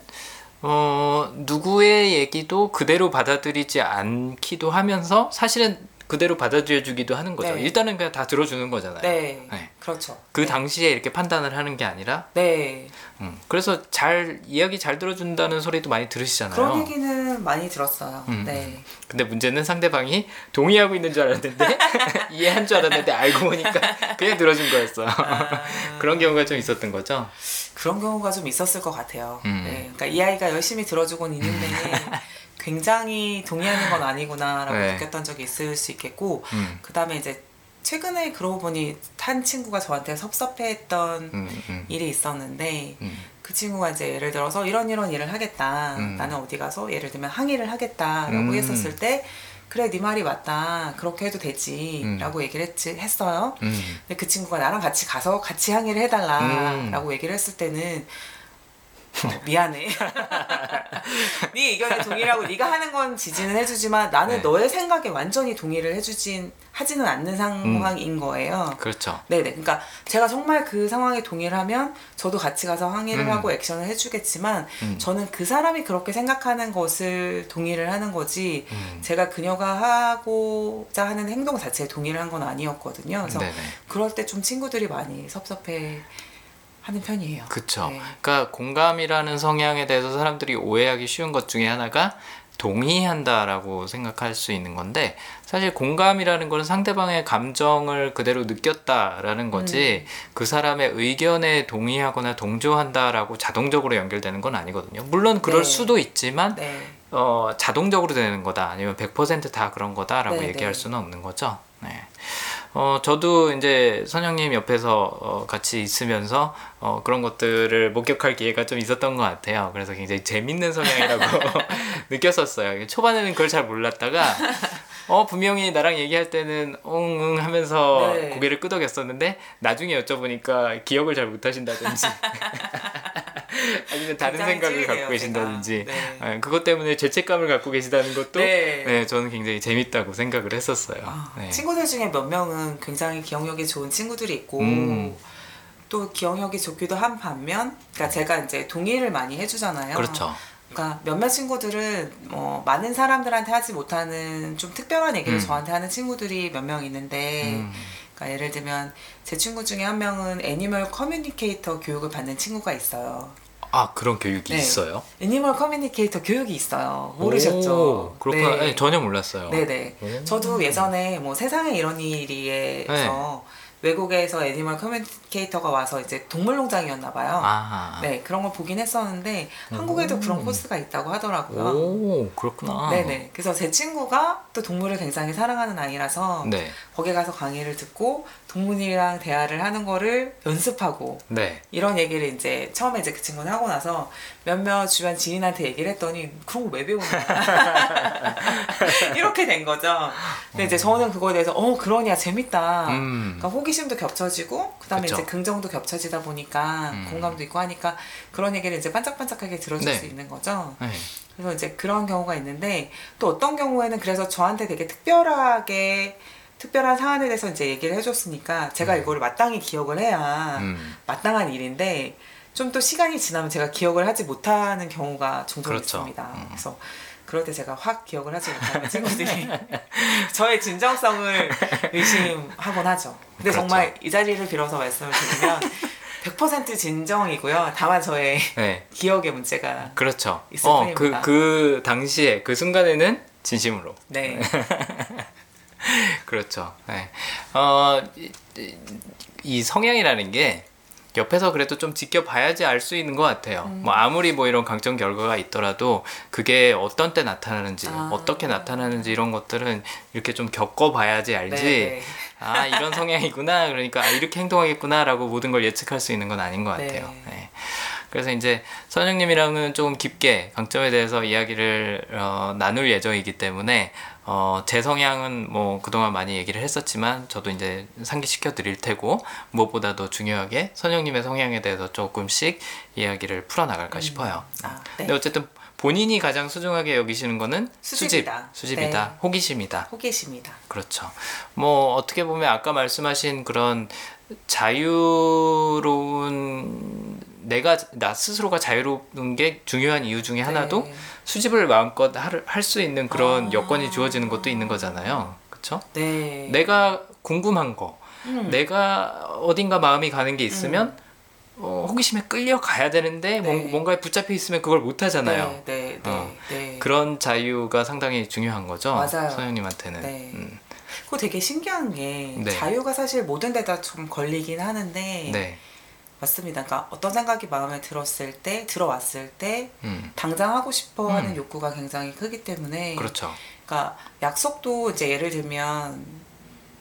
어, 누구의 얘기도 그대로 받아들이지 않기도 하면서 사실은 그대로 받아들여주기도 하는 거죠. 네. 일단은 그냥 다 들어주는 거잖아요. 네, 네. 그렇죠. 그 네. 당시에 이렇게 판단을 하는 게 아니라, 네, 음, 그래서 잘 이야기 잘 들어준다는 소리도 많이 들으시잖아요. 그런 얘기는 많이 들었어요. 음. 네, 근데 문제는 상대방이 동의하고 있는 줄 알았는데 이해한 줄 알았는데 알고 보니까 그냥 들어준 거였어. 아, 그런 경우가 좀 있었던 거죠. 그런 경우가 좀 있었을 것 같아요. 음. 네, 그러니까 이 아이가 열심히 들어주곤 있는데 굉장히 동의하는 건 아니구나라고 네. 느꼈던 적이 있을 수 있겠고, 음, 그 다음에 이제 최근에 그러고 보니 한 친구가 저한테 섭섭해했던 음, 음, 일이 있었는데 음, 그 친구가 이제 예를 들어서 이런 이런 일을 하겠다. 음. 나는 어디 가서 예를 들면 항의를 하겠다라고 음. 했었을 때 그래 네 말이 맞다. 그렇게 해도 되지라고 얘기를 했지 했어요. 음. 근데 그 친구가 나랑 같이 가서 같이 항의를 해달라라고 얘기를 했을 때는 어, 미안해. 네 의견에 동의하고 네가 하는 건 지지는 해주지만 나는 네. 너의 생각에 완전히 동의를 해주진 하지는 않는 상황인 거예요. 그렇죠. 네네. 그러니까 제가 정말 그 상황에 동의를 하면 저도 같이 가서 항의를 음. 하고 액션을 해주겠지만 음. 저는 그 사람이 그렇게 생각하는 것을 동의를 하는 거지 음. 제가 그녀가 하고자 하는 행동 자체에 동의를 한 건 아니었거든요. 그래서 네네. 그럴 때 좀 친구들이 많이 섭섭해 하는 편이에요. 그쵸. 네. 그러니까 공감이라는 성향에 대해서 사람들이 오해하기 쉬운 것 중에 하나가 동의한다라고 생각할 수 있는 건데 사실 공감이라는 거는 상대방의 감정을 그대로 느꼈다라는 거지 그 사람의 의견에 동의하거나 동조한다라고 자동적으로 연결되는 건 아니거든요. 물론 그럴 네. 수도 있지만 네. 어, 자동적으로 되는 거다 아니면 100%다 그런 거다라고 네, 얘기할 네. 수는 없는 거죠. 네. 어, 저도 이제 선영님 옆에서 어, 같이 있으면서 어, 그런 것들을 목격할 기회가 좀 있었던 것 같아요. 그래서 굉장히 재밌는 성향이라고 느꼈었어요. 초반에는 그걸 잘 몰랐다가 어, 분명히 나랑 얘기할 때는 웅응 하면서 네. 고개를 끄덕였었는데 나중에 여쭤보니까 기억을 잘 못하신다든지 아니면 다른 생각을 찔리네요, 갖고 계신다든지. 네. 아, 그것 때문에 죄책감을 갖고 계시다는 것도 네. 네, 저는 굉장히 재밌다고 생각을 했었어요. 아, 네. 친구들 중에 몇 명은 굉장히 기억력이 좋은 친구들이 있고 음. 또 기억력이 좋기도 한 반면 그러니까 제가 이제 동의를 많이 해주잖아요. 그렇죠. 그러니까 몇몇 친구들은 뭐 많은 사람들한테 하지 못하는 좀 특별한 얘기를 음. 저한테 하는 친구들이 몇 명 있는데 음. 그러니까 예를 들면 제 친구 중에 한 명은 animal communicator 교육을 받는 친구가 있어요. 아 그런 교육이 네. 있어요? animal communicator 교육이 있어요. 모르셨죠? 오, 그렇구나. 네. 네, 전혀 몰랐어요. 네네. 오. 저도 예전에 뭐 세상에 이런 일이에서 외국에서 animal communicator가 와서 이제 동물농장이었나 봐요. 아. 네 그런 걸 보긴 했었는데 한국에도 그런 코스가 있다고 하더라고요. 오 그렇구나. 네네. 그래서 제 친구가 또 동물을 굉장히 사랑하는 아이라서 네. 거기 가서 강의를 듣고 동물이랑 대화를 하는 거를 연습하고 네. 이런 얘기를 이제 처음에 이제 그 친구는 하고 나서 몇몇 주변 지인한테 얘기를 했더니 그런 거 왜 배우냐 이렇게 된 거죠. 근데 이제 저는 그거에 대해서 어 그러냐 재밌다. 음. 그러니까 호기심도 겹쳐지고 그다음에 그쵸. 이제 긍정도 겹쳐지다 보니까 음. 공감도 있고 하니까 그런 얘기를 이제 반짝반짝하게 들어줄 네. 수 있는 거죠. 네. 그래서 이제 그런 경우가 있는데 또 어떤 경우에는 그래서 저한테 되게 특별하게 특별한 사안에 대해서 이제 얘기를 해줬으니까 제가 이거를 마땅히 기억을 해야 음. 마땅한 일인데 좀 또 시간이 지나면 제가 기억을 하지 못하는 경우가 종종 그렇죠. 있습니다. 음. 그래서 그럴 때 제가 확 기억을 하지 못하는 친구들이 저의 진정성을 의심하곤 하죠. 근데 그렇죠. 정말 이 자리를 빌어서 말씀을 드리면 100% 진정이고요. 다만 저의 네. 기억의 문제가 그렇죠. 있을 어, 그, 뿐입니다. 그 당시에, 그 순간에는 진심으로. 네. 그렇죠. 네. 어, 이, 성향이라는 게 옆에서 그래도 좀 지켜봐야지 알 수 있는 것 같아요. 음. 뭐 아무리 뭐 이런 강점 결과가 있더라도 그게 어떤 때 나타나는지, 아. 어떻게 나타나는지 이런 것들은 이렇게 좀 겪어봐야지 알지. 네. 아 이런 성향이구나. 그러니까 아, 이렇게 행동하겠구나라고 모든 걸 예측할 수 있는 건 아닌 것 같아요. 네. 네. 그래서 이제 선영님이랑은 조금 깊게 강점에 대해서 이야기를 어, 나눌 예정이기 때문에 어, 제 성향은 뭐 그동안 많이 얘기를 했었지만 저도 이제 상기시켜 드릴 테고 무엇보다도 중요하게 선영님의 성향에 대해서 조금씩 이야기를 풀어 나갈까 싶어요. 아, 네. 근데 어쨌든 본인이 가장 소중하게 여기시는 거는 수집이다. 수집, 수집이다, 네. 호기심이다. 호기심이다. 그렇죠. 뭐 어떻게 보면 아까 말씀하신 그런 자유로운 내가 나 스스로가 자유로운 게 중요한 이유 중에 하나도 네. 수집을 마음껏 할 수 있는 그런 아. 여건이 주어지는 것도 있는 거잖아요. 그렇죠? 네. 내가 궁금한 거, 음. 내가 어딘가 마음이 가는 게 있으면 어, 호기심에 끌려 가야 되는데 네. 뭔- 뭔가에 붙잡혀 있으면 그걸 못 하잖아요. 네, 네, 네. 어. 네. 그런 자유가 상당히 중요한 거죠. 맞아요. 서영님한테는. 네. 음. 그거 되게 신기한 게 네. 자유가 사실 모든 데다 좀 걸리긴 하는데 네. 맞습니다. 그러니까 어떤 생각이 마음에 들었을 때 들어왔을 때 음. 당장 하고 싶어 하는 음. 욕구가 굉장히 크기 때문에 그렇죠. 그러니까 약속도 이제 예를 들면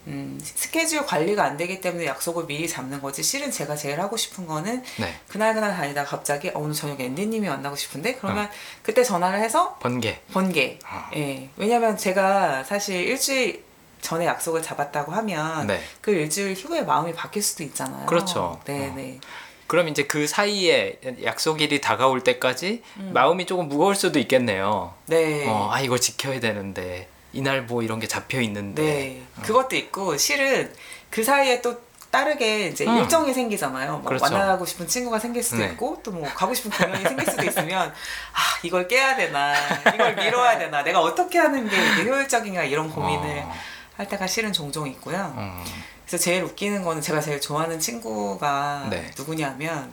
음, 스케줄 관리가 안 되기 때문에 약속을 미리 잡는 거지 실은 제가 제일 하고 싶은 거는 네. 그날 그날 다니다 갑자기 어, 오늘 저녁에 앤디님이 만나고 싶은데 그러면 어. 그때 전화를 해서 번개. 번개 어. 예 왜냐면 제가 사실 일주일 전에 약속을 잡았다고 하면 네. 그 일주일 후에 마음이 바뀔 수도 있잖아요 그렇죠. 네네 그럼 이제 그 사이에 약속일이 다가올 때까지 마음이 조금 무거울 수도 있겠네요. 음. 네 어, 아 이거 지켜야 되는데 이날 뭐 이런 게 잡혀 있는데. 네. 그것도 있고 실은 그 사이에 또 다르게 이제 음. 일정이 생기잖아요. 뭐 그렇죠. 만나고 싶은 친구가 생길 수도 네. 있고 또 뭐 가고 싶은 공연이 생길 수도 있으면 아 이걸 깨야 되나 이걸 미뤄야 되나 내가 어떻게 하는 게 이게 효율적인가 이런 고민을 어, 할 때가 실은 종종 있고요. 음, 그래서 제일 웃기는 거는 제가 제일 좋아하는 친구가 네. 누구냐면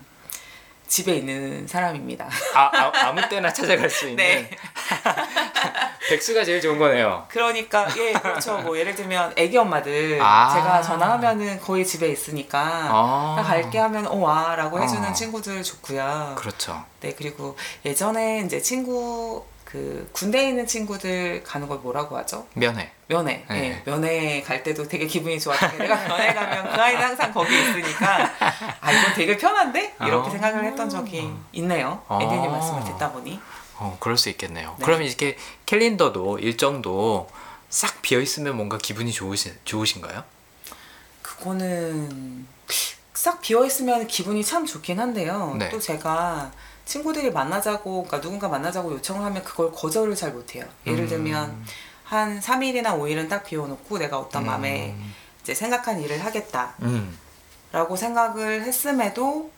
집에 있는 사람입니다. 아, 아, 아 무 때나 찾아갈 수 있는 네. 백수가 제일 좋은 거네요. 그러니까 예 그렇죠. 뭐 예를 들면 애기 엄마들 아. 제가 전화하면은 거의 집에 있으니까 아. 나 갈게 하면 어 와라고 해주는 어. 친구들 좋고요. 그렇죠. 네 그리고 예전에 이제 친구 그 군대에 있는 친구들 가는 걸 뭐라고 하죠? 면회. 면회. 네. 네. 면회 갈 때도 되게 기분이 좋았던 게 내가 면회 가면 그 아이는 항상 거기 있으니까 아 이건 되게 편한데 이렇게 아. 생각을 했던 적이 있네요. 아. 앤디님 말씀을 듣다 보니. 어, 그럴 수 있겠네요. 네. 그러면 이렇게 캘린더도 일정도 싹 비어 있으면 뭔가 기분이 좋으신 좋으신가요? 그거는 싹 비어 있으면 기분이 참 좋긴 한데요. 네. 또 제가 친구들이 만나자고, 그러니까 누군가 만나자고 요청을 하면 그걸 거절을 잘 못해요. 예를 음. 들면 한 3일이나 5일은 딱 비워놓고 내가 어떤 마음에 음. 이제 생각한 일을 하겠다라고 음. 생각을 했음에도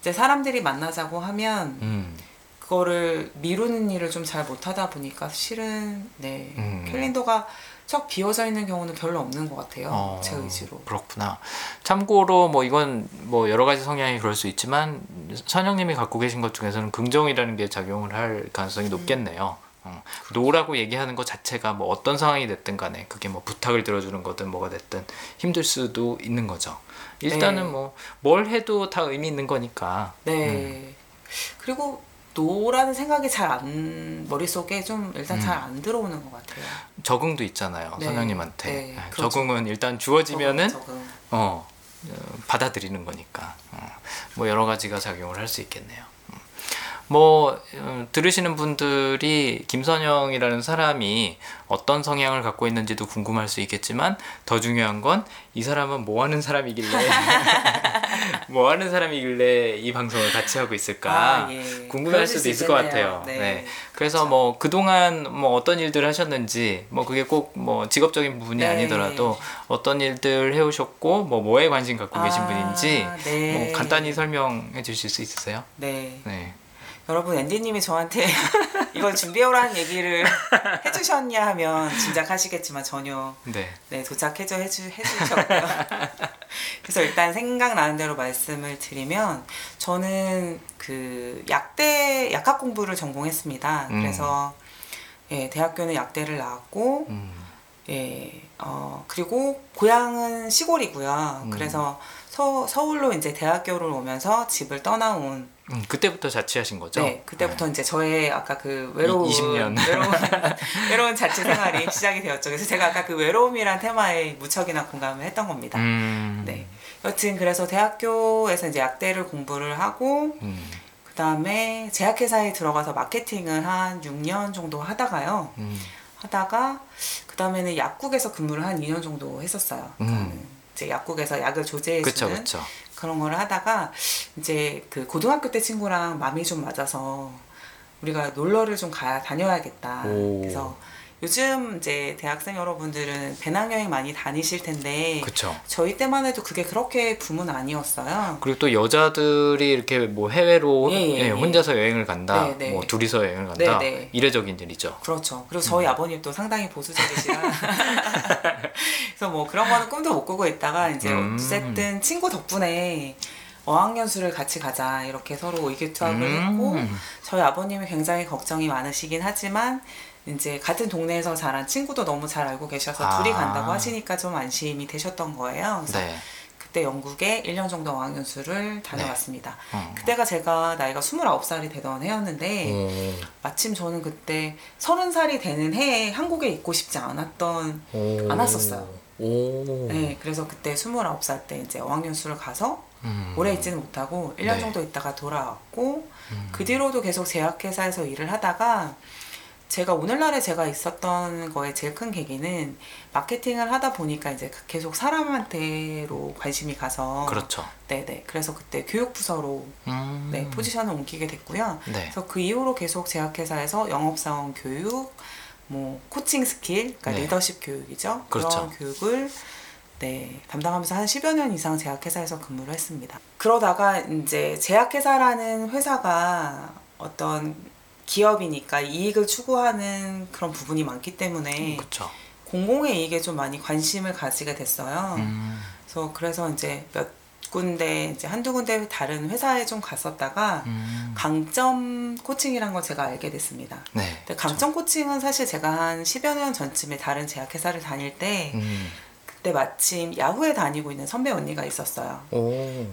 이제 사람들이 만나자고 하면 음. 그거를 미루는 일을 좀 잘 못하다 보니까 실은 네 음. 캘린더가 쫙 비워져 있는 경우는 별로 없는 것 같아요. 어, 제 의지로. 그렇구나. 참고로 뭐 이건 뭐 여러 가지 성향이 그럴 수 있지만 선영님이 갖고 계신 것 중에서는 긍정이라는 게 작용을 할 가능성이 높겠네요. 어, no라고 얘기하는 것 자체가 뭐 어떤 상황이 됐든 간에 그게 뭐 부탁을 들어주는 거든 뭐가 됐든 힘들 수도 있는 거죠. 일단은 네. 뭐뭘 해도 다 의미 있는 거니까. 네. 음. 그리고 노라는 생각이 잘 안 머릿속에 좀 일단 음. 잘 안 들어오는 것 같아요. 적응도 있잖아요. 네. 선영님한테. 네, 네, 그렇죠. 적응은 일단 주어지면은 적응, 적응. 어, 어, 받아들이는 거니까 어, 뭐 여러 가지가 작용을 할 수 있겠네요. 음. 뭐 음, 들으시는 분들이 김선영이라는 사람이 어떤 성향을 갖고 있는지도 궁금할 수 있겠지만 더 중요한 건 이 사람은 뭐 하는 사람이길래 뭐 하는 사람이길래 이 방송을 같이 하고 있을까 아, 예. 궁금할 그러실 수도 수 있을 것 있겠네요. 같아요. 네. 네. 그래서 뭐 그동안 뭐 어떤 일들을 하셨는지 뭐 그게 꼭 뭐 직업적인 부분이 네. 아니더라도 어떤 일들 해오셨고 뭐 뭐에 관심 갖고 계신 아, 분인지 네. 뭐 간단히 설명해 주실 수 있으세요? 네. 네. 여러분 앤디님이 저한테 이걸 준비해오라는 얘기를 해주셨냐 하면 짐작하시겠지만 전혀 네. 네 도착해줘 해주 해주셨고요. 그래서 일단 생각나는 대로 말씀을 드리면 저는 그 약대 약학 공부를 전공했습니다. 음. 그래서 예 대학교는 약대를 나왔고 음. 예, 어, 그리고 고향은 시골이고요. 음. 그래서 서, 서울로 이제 대학교를 오면서 집을 떠나온. 음, 그때부터 자취하신 거죠? 네, 그때부터 이제 저의 아까 그 외로운, 20년. 외로운, 외로운 자취 생활이 시작이 되었죠. 그래서 제가 아까 그 외로움이란 테마에 무척이나 공감을 했던 겁니다. 음. 네. 여튼 그래서 대학교에서 이제 약대를 공부를 하고, 음. 그 다음에 제약회사에 들어가서 마케팅을 한 6년 정도 하다가요. 음. 하다가 그 다음에는 약국에서 근무를 한 2년 정도 했었어요. 음. 그러니까는 이제 약국에서 약을 조제해주는 그쵸 그쵸. 그런 거를 하다가 이제 그 고등학교 때 친구랑 마음이 좀 맞아서 우리가 놀러를 좀 가 다녀야겠다. 오. 그래서 요즘 이제 대학생 여러분들은 배낭여행 많이 다니실 텐데 그쵸. 저희 때만 해도 그게 그렇게 붐은 아니었어요. 그리고 또 여자들이 이렇게 뭐 해외로 예, 예, 예, 예. 혼자서 여행을 간다, 네, 네. 뭐 둘이서 여행을 간다, 네, 네. 이례적인 일이죠. 그렇죠. 그리고 저희 음. 아버님도 상당히 보수적이시라. 그래서 뭐 그런 거는 꿈도 못 꾸고 있다가 이제 음. 어쨌든 친구 덕분에 어학연수를 같이 가자 이렇게 서로 의기투합을 했고 음. 저희 아버님이 굉장히 걱정이 많으시긴 하지만 이제 같은 동네에서 자란 친구도 너무 잘 알고 계셔서 아. 둘이 간다고 하시니까 좀 안심이 되셨던 거예요. 그래서 네. 그때 영국에 1년 정도 어학연수를 다녀왔습니다. 어. 그때가 제가 나이가 29살이 되던 해였는데 오. 마침 저는 그때 서른 살이 되는 해에 한국에 있고 싶지 않았던 오. 안 왔었어요. 오. 네 그래서 그때 29살 때 이제 어학연수를 가서 음. 오래 있지는 못하고 1년 네. 정도 있다가 돌아왔고 음. 그 뒤로도 계속 제약회사에서 일을 하다가 제가 오늘날에 제가 있었던 거에 제일 큰 계기는 마케팅을 하다 보니까 이제 계속 사람한테로 관심이 가서 그렇죠. 네네 그래서 그때 교육부서로 음. 네, 포지션을 옮기게 됐고요. 네. 그래서 그 이후로 계속 제약회사에서 영업사원 교육, 뭐 coaching skill, 그러니까 네. 리더십 교육이죠. 그런 그렇죠. 교육을 네, 담당하면서 한 10여 년 이상 제약회사에서 근무를 했습니다. 그러다가 이제 제약회사라는 회사가 어떤 기업이니까 이익을 추구하는 그런 부분이 많기 때문에 그렇죠. 공공의 이익에 좀 많이 관심을 가지게 됐어요. 음. 그래서 그래서 이제 몇 군데 이제 한두 군데 다른 회사에 좀 갔었다가 음. 강점 coaching이란 걸 제가 알게 됐습니다. 네. 근데 강점 coaching은 사실 제가 한 10여 년 전쯤에 다른 제약회사를 다닐 때 음. 그때 마침 야후에 다니고 있는 선배 언니가 있었어요. 오.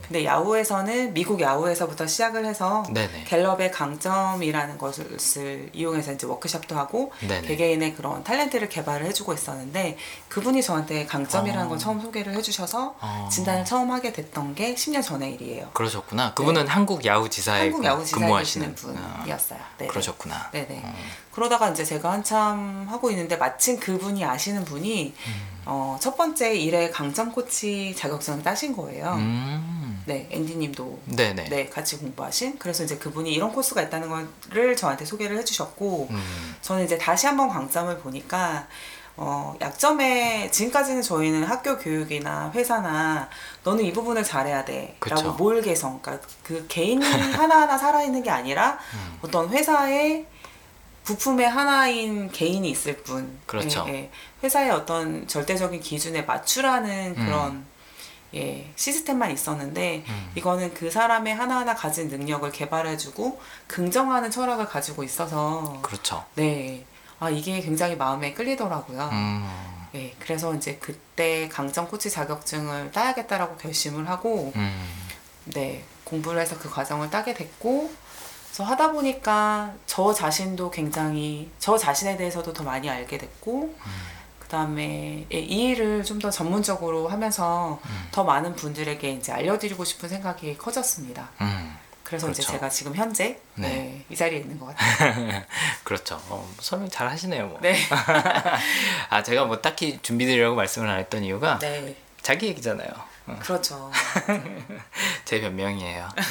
근데 야후에서는 미국 야후에서부터 시작을 해서 네네. 갤럽의 강점이라는 것을 이용해서 이제 워크숍도 하고 네네. 개개인의 그런 탤런트를 개발을 해주고 있었는데 그분이 저한테 강점이라는 어. 걸 처음 소개를 해주셔서 어. 진단을 처음 하게 됐던 게 10년 전의 일이에요. 그러셨구나. 그분은 한국 야후 지사에 네. 한국 그- 야후 지사에 근무하시는 아, 분이었어요. 네. 그러셨구나. 네네. 어. 그러다가 이제 제가 한참 하고 있는데 마침 그분이 아시는 분이 음. 어, 첫 번째 일회 강점 코치 자격증을 따신 거예요. 음. 네, 앤디님도 네네. 네 같이 공부하신. 그래서 이제 그분이 이런 코스가 있다는 거를 저한테 소개를 해주셨고 음. 저는 이제 다시 한번 강점을 보니까 어, 약점에 지금까지는 저희는 학교 교육이나 회사나 너는 이 부분을 잘해야 돼 그쵸. 몰 개성 그러니까 그 개인이 하나하나 살아있는 게 아니라 음. 어떤 회사의 부품의 하나인 개인이 있을 뿐 그렇죠. 예, 예. 회사의 어떤 절대적인 기준에 맞추라는 그런 예, 시스템만 있었는데 음. 이거는 그 사람의 하나하나 가진 능력을 개발해주고 긍정하는 철학을 가지고 있어서 그렇죠. 네. 아, 이게 굉장히 마음에 끌리더라고요. 음. 네. 그래서 이제 그때 강점 코치 자격증을 따야겠다라고 결심을 하고, 음. 네. 공부를 해서 그 과정을 따게 됐고, 그래서 하다 보니까 저 자신도 굉장히, 저 자신에 대해서도 더 많이 알게 됐고, 그 다음에 이 일을 좀 더 전문적으로 하면서 음. 더 많은 분들에게 이제 알려드리고 싶은 생각이 커졌습니다. 음. 그래서 이제 그렇죠. 제가 지금 현재 네. 네, 이 자리에 있는 것 같아요. 그렇죠. 어, 설명 잘 하시네요. 뭐. 네. 아 제가 뭐 딱히 준비드리려고 말씀을 안 했던 이유가 네. 자기 얘기잖아요. 어, 그렇죠. 제 변명이에요. 네.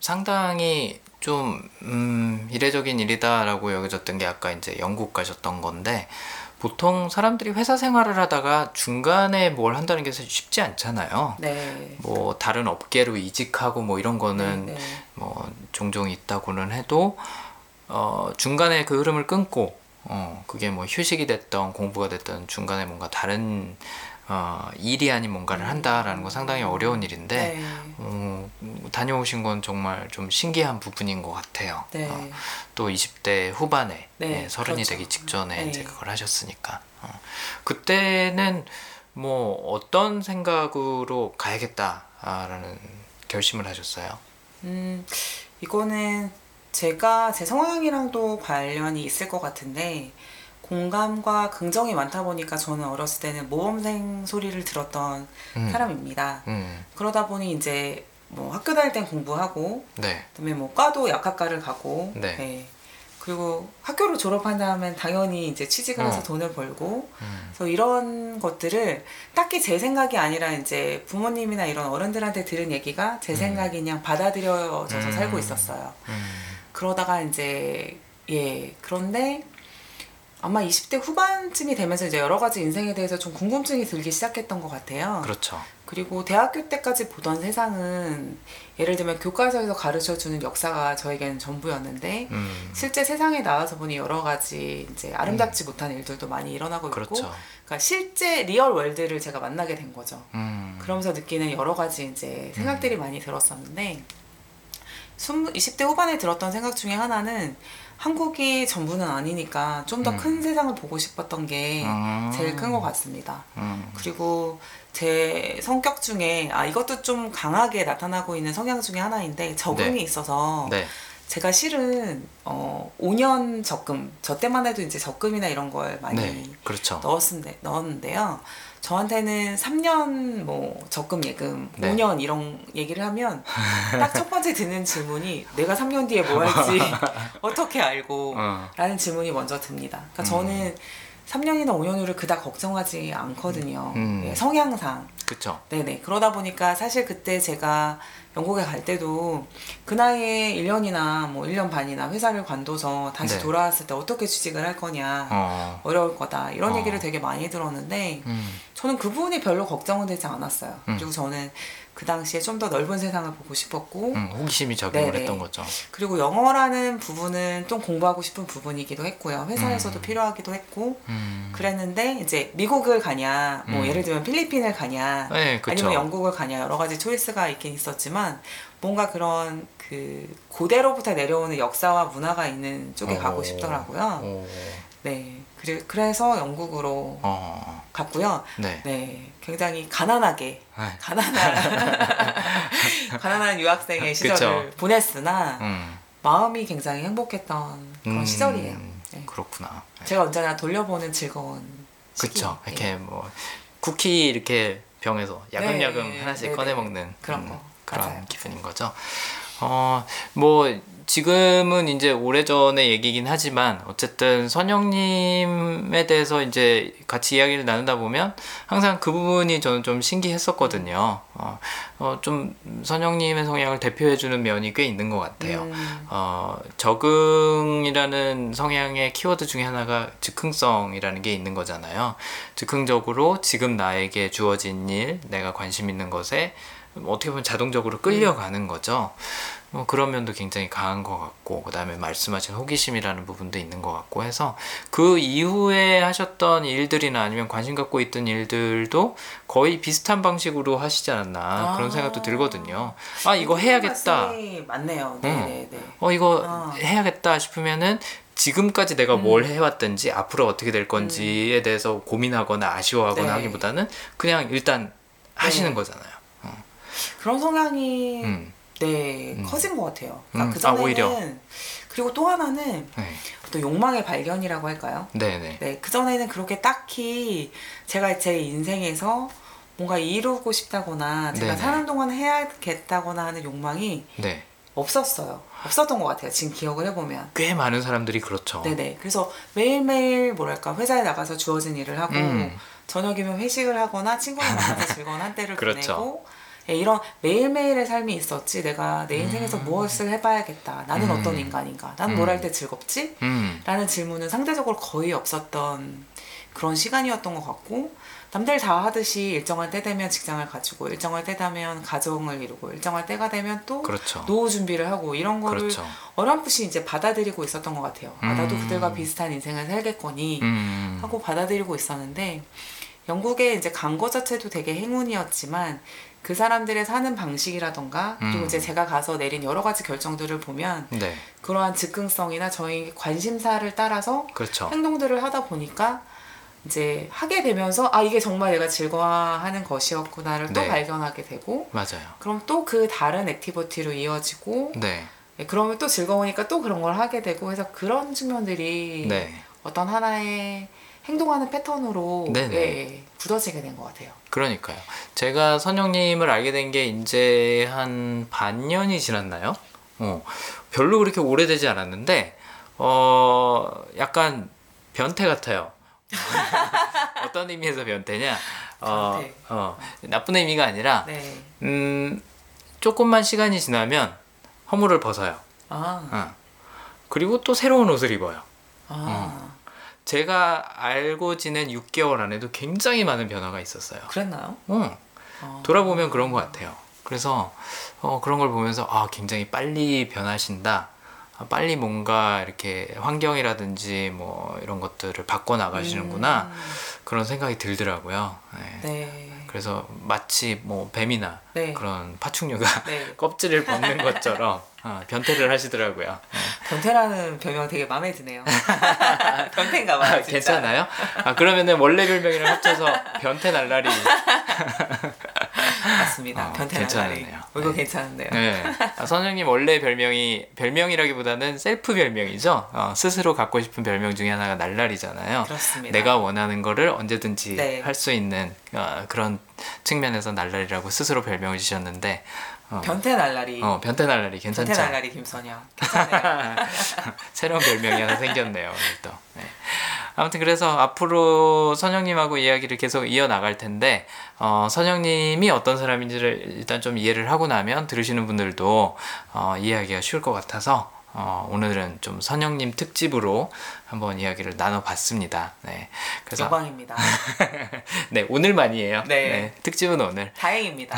상당히 좀 음, 이례적인 일이다라고 여겨졌던 게 아까 이제 영국 가셨던 건데 보통 사람들이 회사 생활을 하다가 중간에 뭘 한다는 게 사실 쉽지 않잖아요. 네. 뭐 다른 업계로 이직하고 뭐 이런 거는 네, 네. 뭐 종종 있다고는 해도 어 중간에 그 흐름을 끊고 어 그게 뭐 휴식이 됐던 공부가 됐던 중간에 뭔가 다른 어 일이 아닌 뭔가를 한다라는 건 상당히 어려운 일인데 네. 어, 다녀오신 건 정말 좀 신기한 부분인 것 같아요. 네. 어, 또 20대 후반에 네, 예, 서른이 그렇죠. 되기 직전에 네. 이제 그걸 하셨으니까 어. 그때는 뭐 어떤 생각으로 가야겠다라는 결심을 하셨어요. 음, 이거는 제가 제 성향이랑도 관련이 있을 것 같은데 공감과 긍정이 많다 보니까 저는 어렸을 때는 모범생 소리를 들었던 음. 사람입니다. 음, 그러다 보니 이제 뭐 학교 다닐 땐 공부하고 네, 그다음에 뭐 과도 약학과를 가고 네. 그리고 학교를 졸업한 다음엔 당연히 이제 취직을 해서 어. 돈을 벌고 음, 그래서 이런 것들을 딱히 제 생각이 아니라 이제 부모님이나 이런 어른들한테 들은 얘기가 제 생각이 그냥 받아들여져서 음. 살고 있었어요. 음, 그러다가 이제 예 그런데 아마 20대 후반쯤이 되면서 이제 여러 가지 인생에 대해서 좀 궁금증이 들기 시작했던 것 같아요. 그렇죠. 그리고 대학교 때까지 보던 세상은 예를 들면 교과서에서 가르쳐 주는 역사가 저에게는 전부였는데 음, 실제 세상에 나와서 보니 여러 가지 이제 아름답지 못한 일들도 많이 일어나고 있고 그렇죠. 그러니까 실제 real world를 제가 만나게 된 거죠. 음, 그러면서 느끼는 여러 가지 이제 생각들이 많이 들었었는데 20, 20대 후반에 들었던 생각 중에 하나는 한국이 전부는 아니니까 좀더 음. 큰 세상을 보고 싶었던 게 음. 제일 큰 것 같습니다. 음, 그리고 제 성격 중에 아 이것도 좀 강하게 나타나고 있는 성향 중에 하나인데 적응이 네. 있어서 네, 제가 실은 어 5년 적금 저 때만 해도 이제 적금이나 이런 걸 많이 네, 그렇죠. 넣었는데 넣었는데요. 저한테는 3년 뭐 적금 예금, 네. 5년 이런 얘기를 하면 딱 첫 번째 드는 질문이 내가 3년 뒤에 뭐 할지 어떻게 알고 어, 라는 질문이 먼저 듭니다. 그러니까 음. 저는 3년이나 5년 후를 그닥 걱정하지 않거든요. 음. 예, 성향상. 그렇죠. 네네. 그러다 보니까 사실 그때 제가 영국에 갈 때도 그 나이에 1년이나 뭐 1년 반이나 회사를 관둬서 다시 네. 돌아왔을 때 어떻게 취직을 할 거냐. 어, 어 려울 거다. 이런 어. 얘기를 되게 많이 들었는데 음, 저는 그 부분이 별로 걱정은 되지 않았어요. 음. 그리고 저는 그 당시에 좀 더 넓은 세상을 보고 싶었고 음, 호기심이 적용을 네네. 했던 거죠. 그리고 영어라는 부분은 좀 공부하고 싶은 부분이기도 했고요. 회사에서도 음. 필요하기도 했고 음, 그랬는데 이제 미국을 가냐, 뭐 음. 예를 들면 필리핀을 가냐, 네, 그렇죠. 아니면 영국을 가냐 여러 가지 초이스가 있긴 있었지만 뭔가 그런 그 고대로부터 내려오는 역사와 문화가 있는 쪽에 어. 가고 싶더라고요. 오, 네, 그래, 그래서 영국으로 어, 갔고요. 네. 네, 굉장히 가난하게 네. 가난한 가난한 유학생의 시절을 그쵸. 보냈으나 음, 마음이 굉장히 행복했던 그런 음, 시절이에요. 네. 그렇구나. 제가 언제나 돌려보는 즐거운 시기. 그쵸. 네. 이렇게 뭐 쿠키 이렇게 병에서 야금야금 네, 하나씩 네, 네. 꺼내 먹는 그런 거. 그런 맞아요. 기분인 거죠. 어, 뭐 지금은 이제 오래전의 얘기긴 하지만 어쨌든 선영님에 대해서 이제 같이 이야기를 나누다 보면 항상 그 부분이 저는 좀 신기했었거든요. 어, 어, 좀 선영님의 성향을 대표해주는 면이 꽤 있는 것 같아요. 음, 어, 적응이라는 성향의 키워드 중에 하나가 즉흥성이라는 게 있는 거잖아요. 즉흥적으로 지금 나에게 주어진 일, 내가 관심 있는 것에 어떻게 보면 자동적으로 끌려가는 거죠. 뭐 그런 면도 굉장히 강한 것 같고, 그 다음에 말씀하신 호기심이라는 부분도 있는 것 같고 해서 그 이후에 하셨던 일들이나 아니면 관심 갖고 있던 일들도 거의 비슷한 방식으로 하시지 않았나 그런 아. 생각도 들거든요. 아, 이거 해야겠다. 맞네요. 네, 응. 네, 네. 어 이거 아. 해야겠다 싶으면은 지금까지 내가 음. 뭘 해왔든지 앞으로 어떻게 될 건지에 대해서 고민하거나 아쉬워하거나 네. 하기보다는 그냥 일단 하시는 네. 거잖아요. 그런 성향이 음. 네 음. 커진 것 같아요. 음, 그러니까 그 아, 전에는 오히려. 그리고 또 하나는 네. 또 욕망의 발견이라고 할까요? 네네. 네, 그 전에는 그렇게 딱히 제가 제 인생에서 뭔가 이루고 싶다거나 제가 네네. 사는 동안 해야겠다거나 하는 욕망이 네. 없었어요. 없었던 것 같아요. 지금 기억을 해보면. 꽤 많은 사람들이 그렇죠. 네네. 그래서 매일매일 뭐랄까 회사에 나가서 주어진 일을 하고 음. 저녁이면 회식을 하거나 친구랑 만나서 즐거운 한때를 그렇죠. 보내고 예, 이런 매일매일의 삶이 있었지 내가 내 인생에서 무엇을 해봐야겠다. 나는 음. 어떤 인간인가? 나는 뭘할 때 즐겁지? 음. 라는 질문은 상대적으로 거의 없었던 그런 시간이었던 것 같고 남들 다 하듯이 일정한 때 되면 직장을 가지고 일정한 때 되면 가정을 이루고 일정한 때가 되면 또 그렇죠. 노후 준비를 하고 이런 거를 그렇죠. 어렴풋이 이제 받아들이고 있었던 것 같아요. 아, 나도 음. 그들과 비슷한 인생을 살겠거니 음. 하고 받아들이고 있었는데 영국에 이제 간 거 자체도 되게 행운이었지만 그 사람들의 사는 방식이라던가 그리고 음. 이제 제가 가서 내린 여러 가지 결정들을 보면 네. 그러한 즉흥성이나 저희 관심사를 따라서 그렇죠. 행동들을 하다 보니까 이제 하게 되면서 아 이게 정말 내가 즐거워하는 것이었구나를 또 네. 발견하게 되고 맞아요. 그럼 또 그 다른 activity로 이어지고 네. 네, 그러면 또 즐거우니까 또 그런 걸 하게 되고 해서 그런 측면들이 네. 어떤 하나의 행동하는 패턴으로 네네. 예, 굳어지게 된 것 같아요. 그러니까요. 제가 선영님을 알게 된 게 이제 한 반년이 지났나요? 어, 별로 그렇게 오래되지 않았는데, 어, 약간 변태 같아요. 어떤 의미에서 변태냐? 어, 변태. 어, 나쁜 의미가 아니라, 네. 음, 조금만 시간이 지나면 허물을 벗어요. 아, 어. 그리고 또 새로운 옷을 입어요. 아 제가 알고 지낸 6개월 안에도 굉장히 많은 변화가 있었어요. 그랬나요? 어. 아, 돌아보면 그런 것 같아요. 그래서 어, 그런 걸 보면서 아 굉장히 빨리 변하신다. 아, 빨리 뭔가 이렇게 환경이라든지 뭐 이런 것들을 바꿔 나가시는구나 음, 그런 생각이 들더라고요. 네. 네. 그래서 마치 뭐 뱀이나 네. 그런 파충류가 네. 껍질을 벗는 것처럼 어, 변태를 하시더라고요. 변태라는 별명 되게 마음에 드네요. 변태인가 봐요. 아. 괜찮아요? 아 그러면은 원래 별명이랑 합쳐서 변태 날라리. 맞습니다. 어, 변태 괜찮네요. 이거 네. 괜찮은데요. 네. 아, 선생님 원래 별명이 별명이라기보다는 셀프 별명이죠. 어, 스스로 갖고 싶은 별명 중에 하나가 날라리잖아요. 그렇습니다. 내가 원하는 거를 언제든지 네. 할수 있는 어, 그런 측면에서 날라리라고 스스로 별명을 주셨는데 어, 변태 날라리. 어, 변태 날라리 변태 괜찮죠? 날라리 김선영. 새로운 별명이 하나 생겼네요 오늘 또. 네. 아무튼 그래서 앞으로 선영님하고 이야기를 계속 이어 나갈 텐데 어, 선영님이 어떤 사람인지를 일단 좀 이해를 하고 나면 들으시는 분들도 어, 이해하기가 쉬울 것 같아서 어, 오늘은 좀 선영님 특집으로 한번 이야기를 나눠봤습니다. 네. 그래서 영광입니다. 네 오늘만이에요. 네. 특집은 오늘. 다행입니다.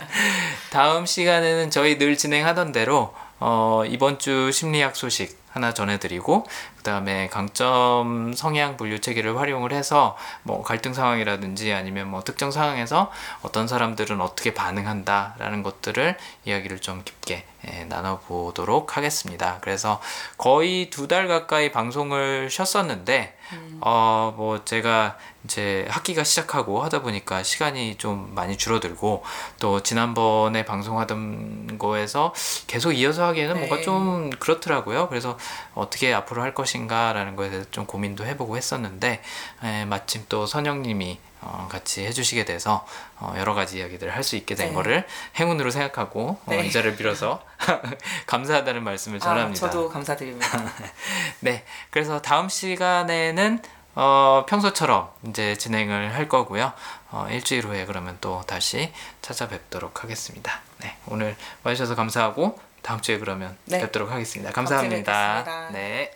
다음 시간에는 저희 늘 진행하던 대로 어, 이번 주 심리학 소식 하나 전해드리고 그 다음에 강점 성향 분류 체계를 활용을 해서 뭐 갈등 상황이라든지 아니면 뭐 특정 상황에서 어떤 사람들은 어떻게 반응한다라는 것들을 이야기를 좀 깊게 예, 나눠보도록 하겠습니다. 그래서 거의 두 달 가까이 방송을 쉬었었는데 어, 뭐 제가 이제 학기가 시작하고 하다 보니까 시간이 좀 많이 줄어들고 또 지난번에 방송하던 거에서 계속 이어서 하기에는 네. 뭔가 좀 그렇더라고요. 그래서 어떻게 앞으로 할 것인가라는 거에 대해서 좀 고민도 해보고 했었는데 에, 마침 또 선영님이 어, 같이 해주시게 돼서 어, 여러 가지 이야기들을 할 수 있게 된 네. 거를 행운으로 생각하고 어, 네. 이 자리를 빌어서 감사하다는 말씀을 아, 전합니다. 저도 감사드립니다. 네, 그래서 다음 시간에는 어, 평소처럼 이제 진행을 할 거고요. 어, 일주일 후에 그러면 또 다시 찾아뵙도록 하겠습니다. 네, 오늘 와주셔서 감사하고 다음 주에 그러면 네. 뵙도록 하겠습니다. 감사합니다. 네.